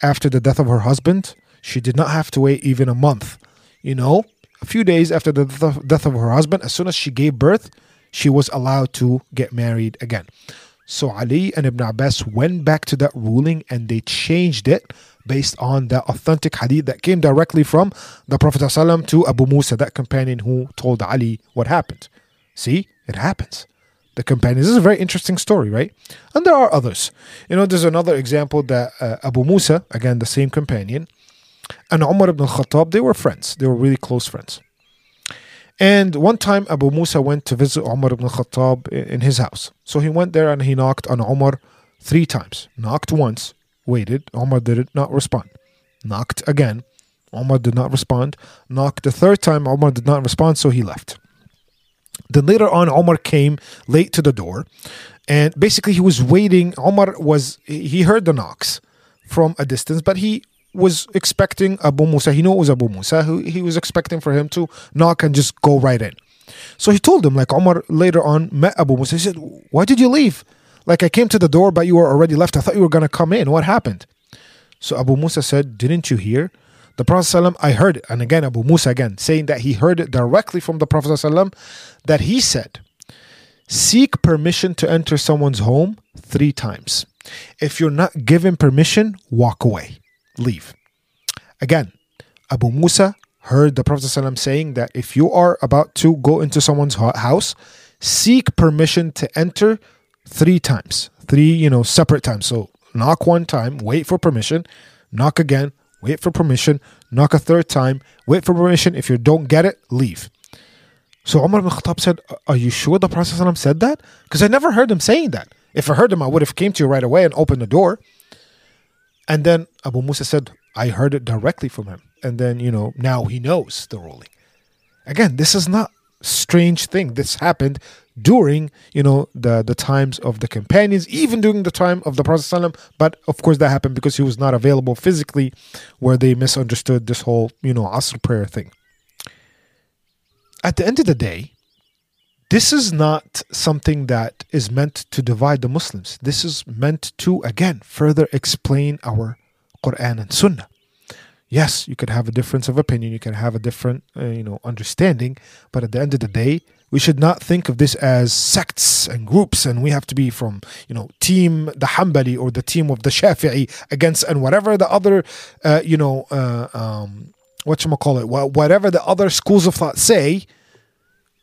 after the death of her husband. She did not have to wait even a month. You know, a few days after the death of her husband, as soon as she gave birth, she was allowed to get married again. So Ali and Ibn Abbas went back to that ruling and they changed it based on the authentic hadith that came directly from the Prophet ﷺ to Abu Musa, that companion who told Ali what happened. See, it happens the companions. This is a very interesting story, right? And there are others. You know, there's another example that uh, Abu Musa, again, the same companion, and Umar ibn al-Khattab, they were friends. They were really close friends. And one time Abu Musa went to visit Umar ibn al-Khattab in his house. So he went there and he knocked on Umar three times. Knocked once, waited. Umar did not respond. Knocked again. Umar did not respond. Knocked the third time. Umar did not respond, so he left. Then later on, Omar came late to the door, and basically he was waiting. Omar was he heard the knocks from a distance, but he was expecting Abu Musa. He knew it was Abu Musa. He was expecting for him to knock and just go right in. So he told him, like Omar later on met Abu Musa. He said, "Why did you leave? Like I came to the door, but you were already left. I thought you were gonna come in. What happened?" So Abu Musa said, "Didn't you hear?" The Prophet ﷺ, I heard it, and again Abu Musa again saying that he heard it directly from the Prophet ﷺ, that he said, Seek permission to enter someone's home three times. If you're not given permission, walk away, leave. Again, Abu Musa heard the Prophet ﷺ saying that if you are about to go into someone's house, seek permission to enter three times, three, you know, separate times. So knock one time, wait for permission, knock again, wait for permission, knock a third time, wait for permission. If you don't get it, leave. So Umar ibn Khattab said, Are you sure the Prophet said that? Because I never heard him saying that. If I heard him, I would have came to you right away and opened the door. And then Abu Musa said, I heard it directly from him. And then, you know, now he knows the ruling. Again, this is not strange thing. This happened during you know the the times of the companions even during the time of the prophet ﷺ, but of course that happened because he was not available physically where they misunderstood this whole you know asr prayer thing at the end of the day this is not something that is meant to divide the muslims. This is meant to again further explain our quran and sunnah. Yes you can have a difference of opinion you can have a different uh, you know understanding but at the end of the day we should not think of this as sects and groups and we have to be from you know team the Hanbali or the team of the Shafi'i against and whatever the other uh, you know uh, um, what you call it whatever the other schools of thought say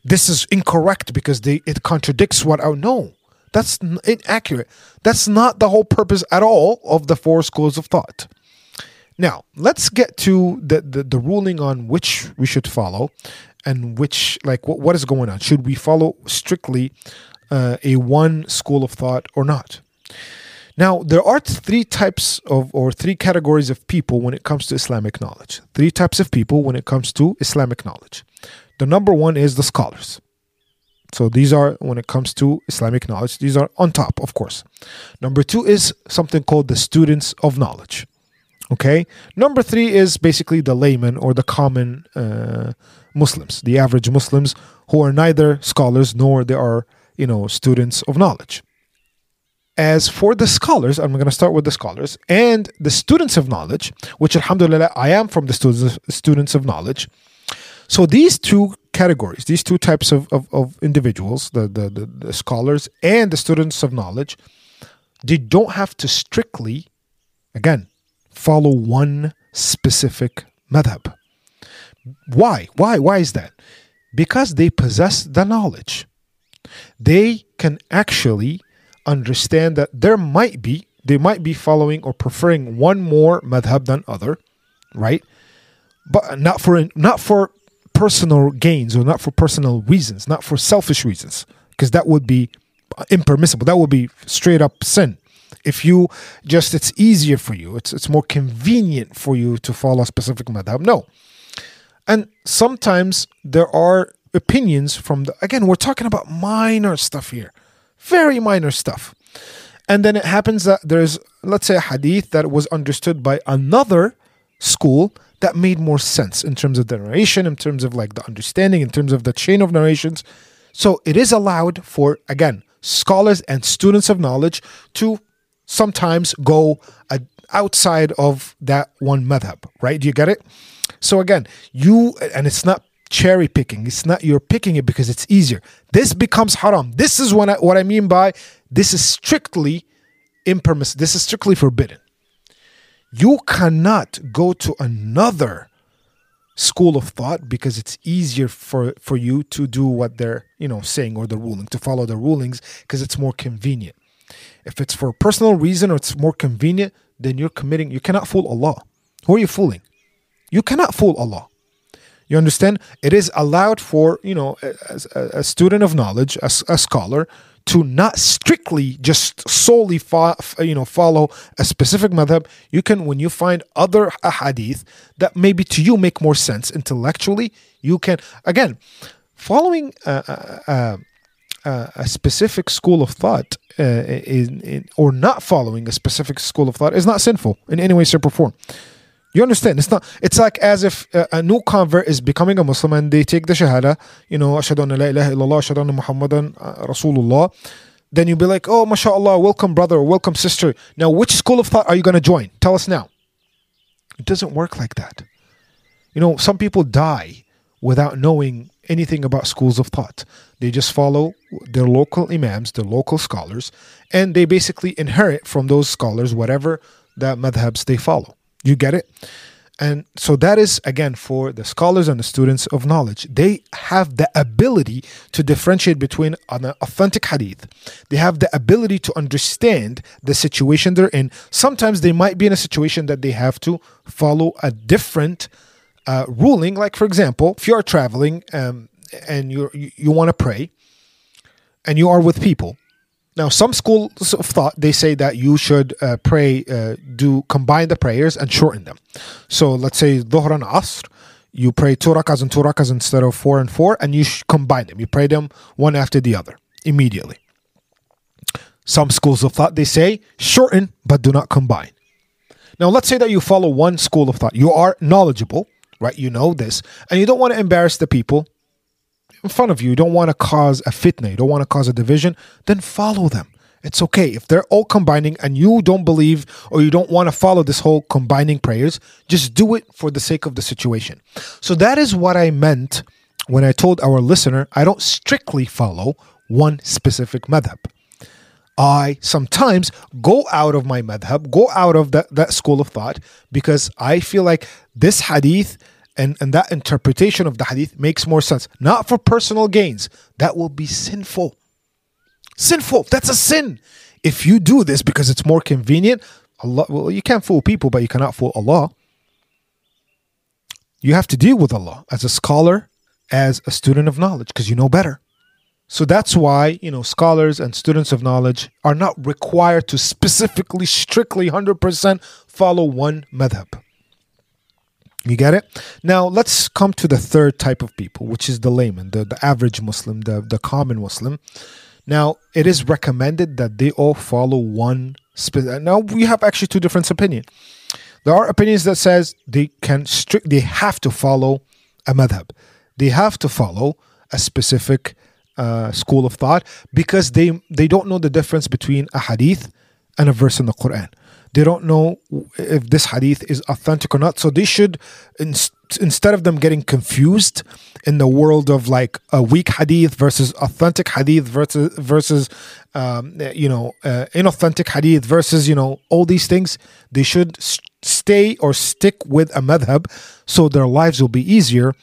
this is incorrect because they it contradicts what I know. That's inaccurate. That's not the whole purpose at all of the four schools of thought. Now let's get to the, the, the ruling on which we should follow and which like what, what is going on. Should we follow strictly uh, a one school of thought or not? Now there are three types of or three categories of people when it comes to islamic knowledge. Three types of people when it comes to islamic knowledge the number one is the scholars so these are when it comes to islamic knowledge these are on top of course number two is something called the students of knowledge Okay. Number three is basically the layman or the common uh, Muslims, the average Muslims who are neither scholars nor they are, you know, students of knowledge. As for the scholars, I'm going to start with the scholars and the students of knowledge, which alhamdulillah, I am from the students students of knowledge. So these two categories, these two types of, of, of individuals, the, the, the, the scholars and the students of knowledge, they don't have to strictly, again, follow one specific madhab. Why? Why? Why is that? Because they possess the knowledge. They can actually understand that there might be, they might be following or preferring one more madhab than other, right? But not for not for personal gains or not for personal reasons, not for selfish reasons, because that would be impermissible. That would be straight up sin. If you just, it's easier for you, it's, it's more convenient for you to follow a specific madhab. No. And sometimes there are opinions from the, again, we're talking about minor stuff here, very minor stuff. And then it happens that there's, let's say, a hadith that was understood by another school that made more sense in terms of the narration, in terms of like the understanding, in terms of the chain of narrations. So it is allowed for, again, scholars and students of knowledge to sometimes go uh, outside of that one madhab, right? Do you get it? So again, you, and it's not cherry picking. It's not you're picking it because it's easier. This becomes haram. This is what I, what I mean by this is strictly impermissible. This is strictly forbidden. You cannot go to another school of thought because it's easier for for you to do what they're you know saying or the ruling to follow the rulings because it's more convenient. If it's for a personal reason or it's more convenient then you're committing you cannot fool allah. Who are you fooling? You cannot fool allah. You understand? It is allowed for you know a, a, a student of knowledge a scholar to not strictly just solely fo- you know follow a specific madhab. You can when you find other hadith that maybe to you make more sense intellectually you can again following a, a, a specific school of thought uh, in, in, or not following a specific school of thought is not sinful in any way shape or form you understand? It's not. It's like as if a, a, new convert is becoming a Muslim and they take the shahada. You know, ashhadu an la ilaha illallah, ashhadu anna Muhammadan uh, Rasulullah. Then you'll be like, oh, mashallah, welcome brother, welcome sister. Now, which school of thought are you going to join? Tell us now. It doesn't work like that. You know, some people die without knowing anything about schools of thought. They just follow their local imams, their local scholars, and they basically inherit from those scholars whatever the madhabs they follow. You get it? And so that is again for the scholars and the students of knowledge. They have the ability to differentiate between an authentic hadith. They have the ability to understand the situation they're in. Sometimes they might be in a situation that they have to follow a different uh, ruling. Like for example, if you are traveling um, and you you want to pray, and you are with people, now, some schools of thought they say that you should uh, pray, uh, do combine the prayers and shorten them. So, let's say Dhuhr and Asr, you pray two rakas and two rakas instead of four and four, and you combine them. You pray them one after the other immediately. Some schools of thought they say shorten but do not combine. Now, let's say that you follow one school of thought. You are knowledgeable, right? You know this, and you don't want to embarrass the people in front of you, you don't want to cause a fitna, you don't want to cause a division, then follow them. It's okay. If they're all combining and you don't believe or you don't want to follow this whole combining prayers, just do it for the sake of the situation. So that is what I meant when I told our listener I don't strictly follow one specific madhab. I sometimes go out of my madhab, go out of that, that school of thought because I feel like this hadith and, and that interpretation of the hadith makes more sense. Not for personal gains. That will be sinful. Sinful. That's a sin. If you do this because it's more convenient, Allah well, you can't fool people, but you cannot fool Allah. You have to deal with Allah as a scholar, as a student of knowledge, because you know better. So that's why, you know, scholars and students of knowledge are not required to specifically, strictly 100% follow one madhab. You get it? Now let's come to the third type of people, which is the layman, the, the average Muslim, the, the common Muslim. Now, it is recommended that they all follow one. Spe- now, we have actually two different opinions. There are opinions that says they can strict they have to follow a madhab. They have to follow a specific uh, school of thought because they they don't know the difference between a hadith and a verse in the Quran. They don't know if this hadith is authentic or not. So they should, in, instead of them getting confused in the world of like a weak hadith versus authentic hadith versus versus um, you know uh, inauthentic hadith versus you know all these things, they should stay or stick with a madhab so their lives will be easier.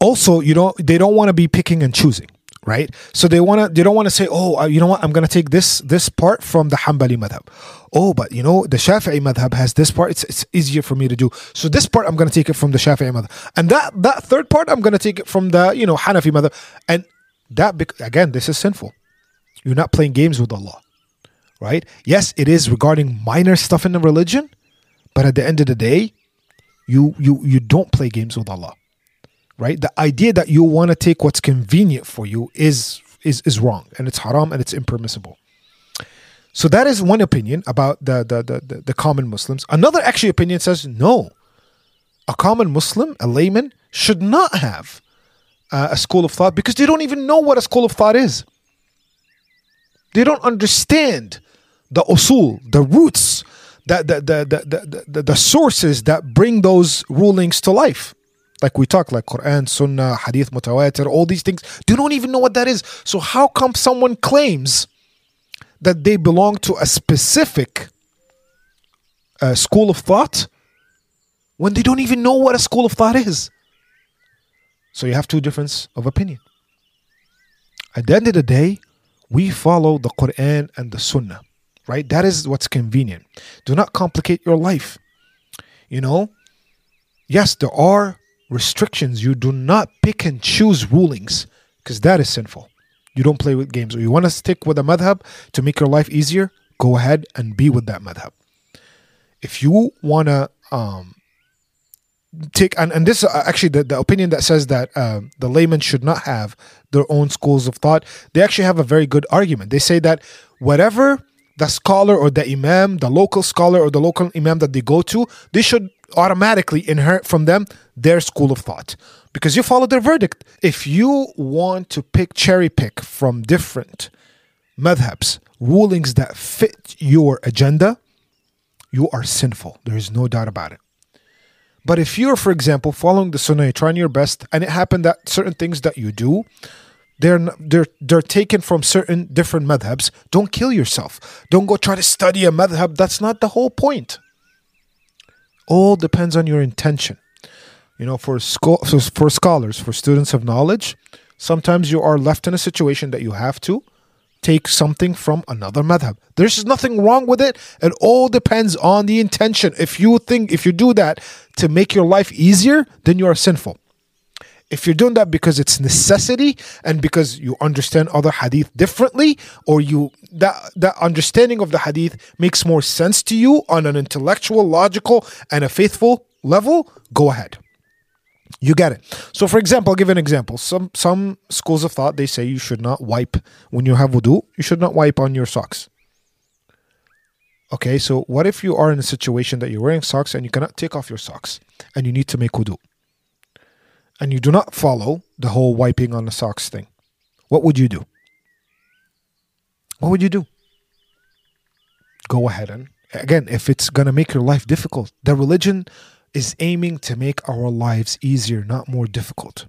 Also, you know they don't want to be picking and choosing right? So they want to they don't want to say, "Oh, uh, you know what? I'm going to take this this part from the Hanbali madhab." Oh, but you know, the Shafi'i madhab has this part. It's it's easier for me to do. So this part I'm going to take it from the Shafi'i madhab. And that that third part I'm going to take it from the, you know, Hanafi madhab. And that again, this is sinful. You're not playing games with Allah. Right? Yes, it is regarding minor stuff in the religion, but at the end of the day, you you you don't play games with Allah right? The idea that you want to take what's convenient for you is is is wrong and it's haram and it's impermissible. So that is one opinion about the the the, the, the common Muslims. Another actually opinion says no. A common Muslim, a layman, should not have uh, a school of thought because they don't even know what a school of thought is. They don't understand the usul, the roots, the, the, the, the, the, the sources that bring those rulings to life like we talk like Quran, Sunnah, Hadith, Mutawatir, all these things. They don't even know what that is. So how come someone claims that they belong to a specific uh, school of thought when they don't even know what a school of thought is? So you have two difference of opinion. At the end of the day, we follow the Quran and the Sunnah, right? That is what's convenient. Do not complicate your life. You know, yes, there are restrictions. You do not pick and choose rulings because that is sinful. You don't play with games. Or you want to stick with a madhab to make your life easier, go ahead and be with that madhab. If you want to um, take, and, and this uh, actually the, the opinion that says that uh, the layman should not have their own schools of thought, they actually have a very good argument. They say that whatever the scholar or the imam, the local scholar or the local imam that they go to, they should automatically inherit from them their school of thought because you follow their verdict. If you want to pick cherry pick from different madhabs, rulings that fit your agenda, you are sinful. There is no doubt about it. But if you're, for example, following the sunnah, you're trying your best, and it happened that certain things that you do, they're they're they're taken from certain different madhabs. Don't kill yourself. Don't go try to study a madhab. That's not the whole point all depends on your intention. You know, for scho- for scholars, for students of knowledge, sometimes you are left in a situation that you have to take something from another madhab. There's nothing wrong with it. It all depends on the intention. If you think if you do that to make your life easier, then you are sinful. If you're doing that because it's necessity and because you understand other hadith differently, or you that that understanding of the hadith makes more sense to you on an intellectual, logical, and a faithful level, go ahead. You get it. So, for example, I'll give an example. Some some schools of thought they say you should not wipe when you have wudu. You should not wipe on your socks. Okay, so what if you are in a situation that you're wearing socks and you cannot take off your socks and you need to make wudu? And you do not follow the whole wiping on the socks thing, what would you do? What would you do? Go ahead and again, if it's going to make your life difficult, the religion is aiming to make our lives easier, not more difficult.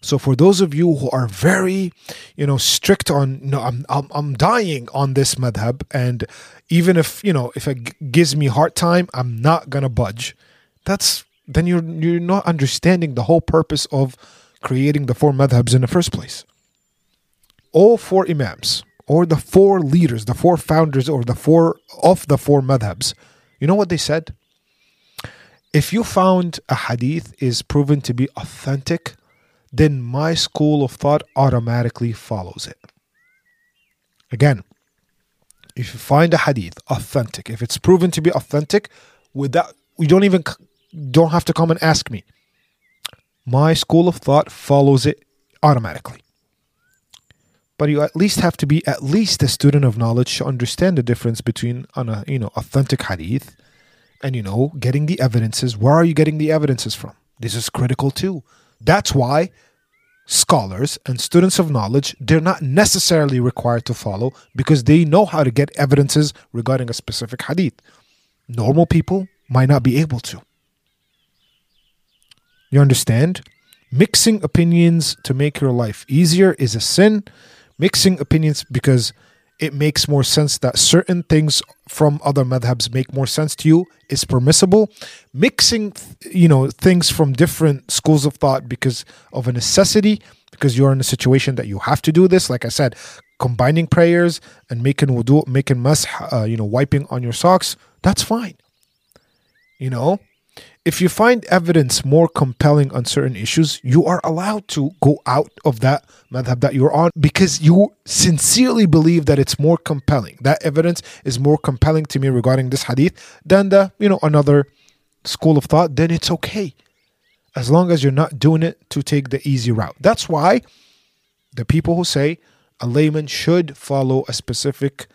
So for those of you who are very, you know, strict on, no, I'm, I'm, I'm dying on this madhab, and even if, you know, if it gives me hard time, I'm not to budge. That's then you're you're not understanding the whole purpose of creating the four madhabs in the first place. All four imams or the four leaders, the four founders or the four of the four madhabs, you know what they said? If you found a hadith is proven to be authentic, then my school of thought automatically follows it. Again, if you find a hadith authentic, if it's proven to be authentic, without we don't even don't have to come and ask me. My school of thought follows it automatically. But you at least have to be at least a student of knowledge to understand the difference between an uh, you know authentic hadith and you know getting the evidences. Where are you getting the evidences from? This is critical too. That's why scholars and students of knowledge they're not necessarily required to follow because they know how to get evidences regarding a specific hadith. Normal people might not be able to you understand? Mixing opinions to make your life easier is a sin. Mixing opinions because it makes more sense that certain things from other madhabs make more sense to you is permissible. Mixing you know things from different schools of thought because of a necessity because you're in a situation that you have to do this like i said combining prayers and making wudu making mash uh, you know wiping on your socks that's fine. You know if you find evidence more compelling on certain issues, you are allowed to go out of that madhab that you're on because you sincerely believe that it's more compelling. That evidence is more compelling to me regarding this hadith than the, you know, another school of thought, then it's okay. As long as you're not doing it to take the easy route. That's why the people who say a layman should follow a specific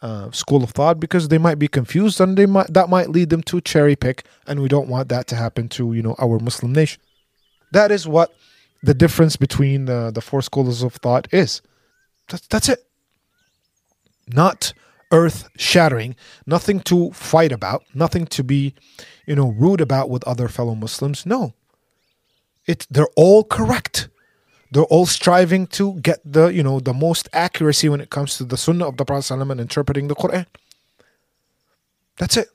uh, school of thought because they might be confused and they might that might lead them to cherry pick and we don't want that to happen to you know our muslim nation. That is what the difference between the, the four schools of thought is. That's, that's it. Not earth shattering. Nothing to fight about. Nothing to be you know rude about with other fellow muslims. No. It they're all correct they're all striving to get the you know the most accuracy when it comes to the sunnah of the prophet and interpreting the quran. That's it.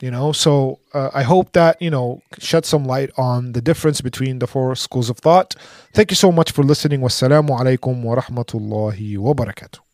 You know so uh, i hope that you know shed some light on the difference between the four schools of thought. Thank you so much for listening. Wassalamu alaikum wa rahmatullahi wa barakatuh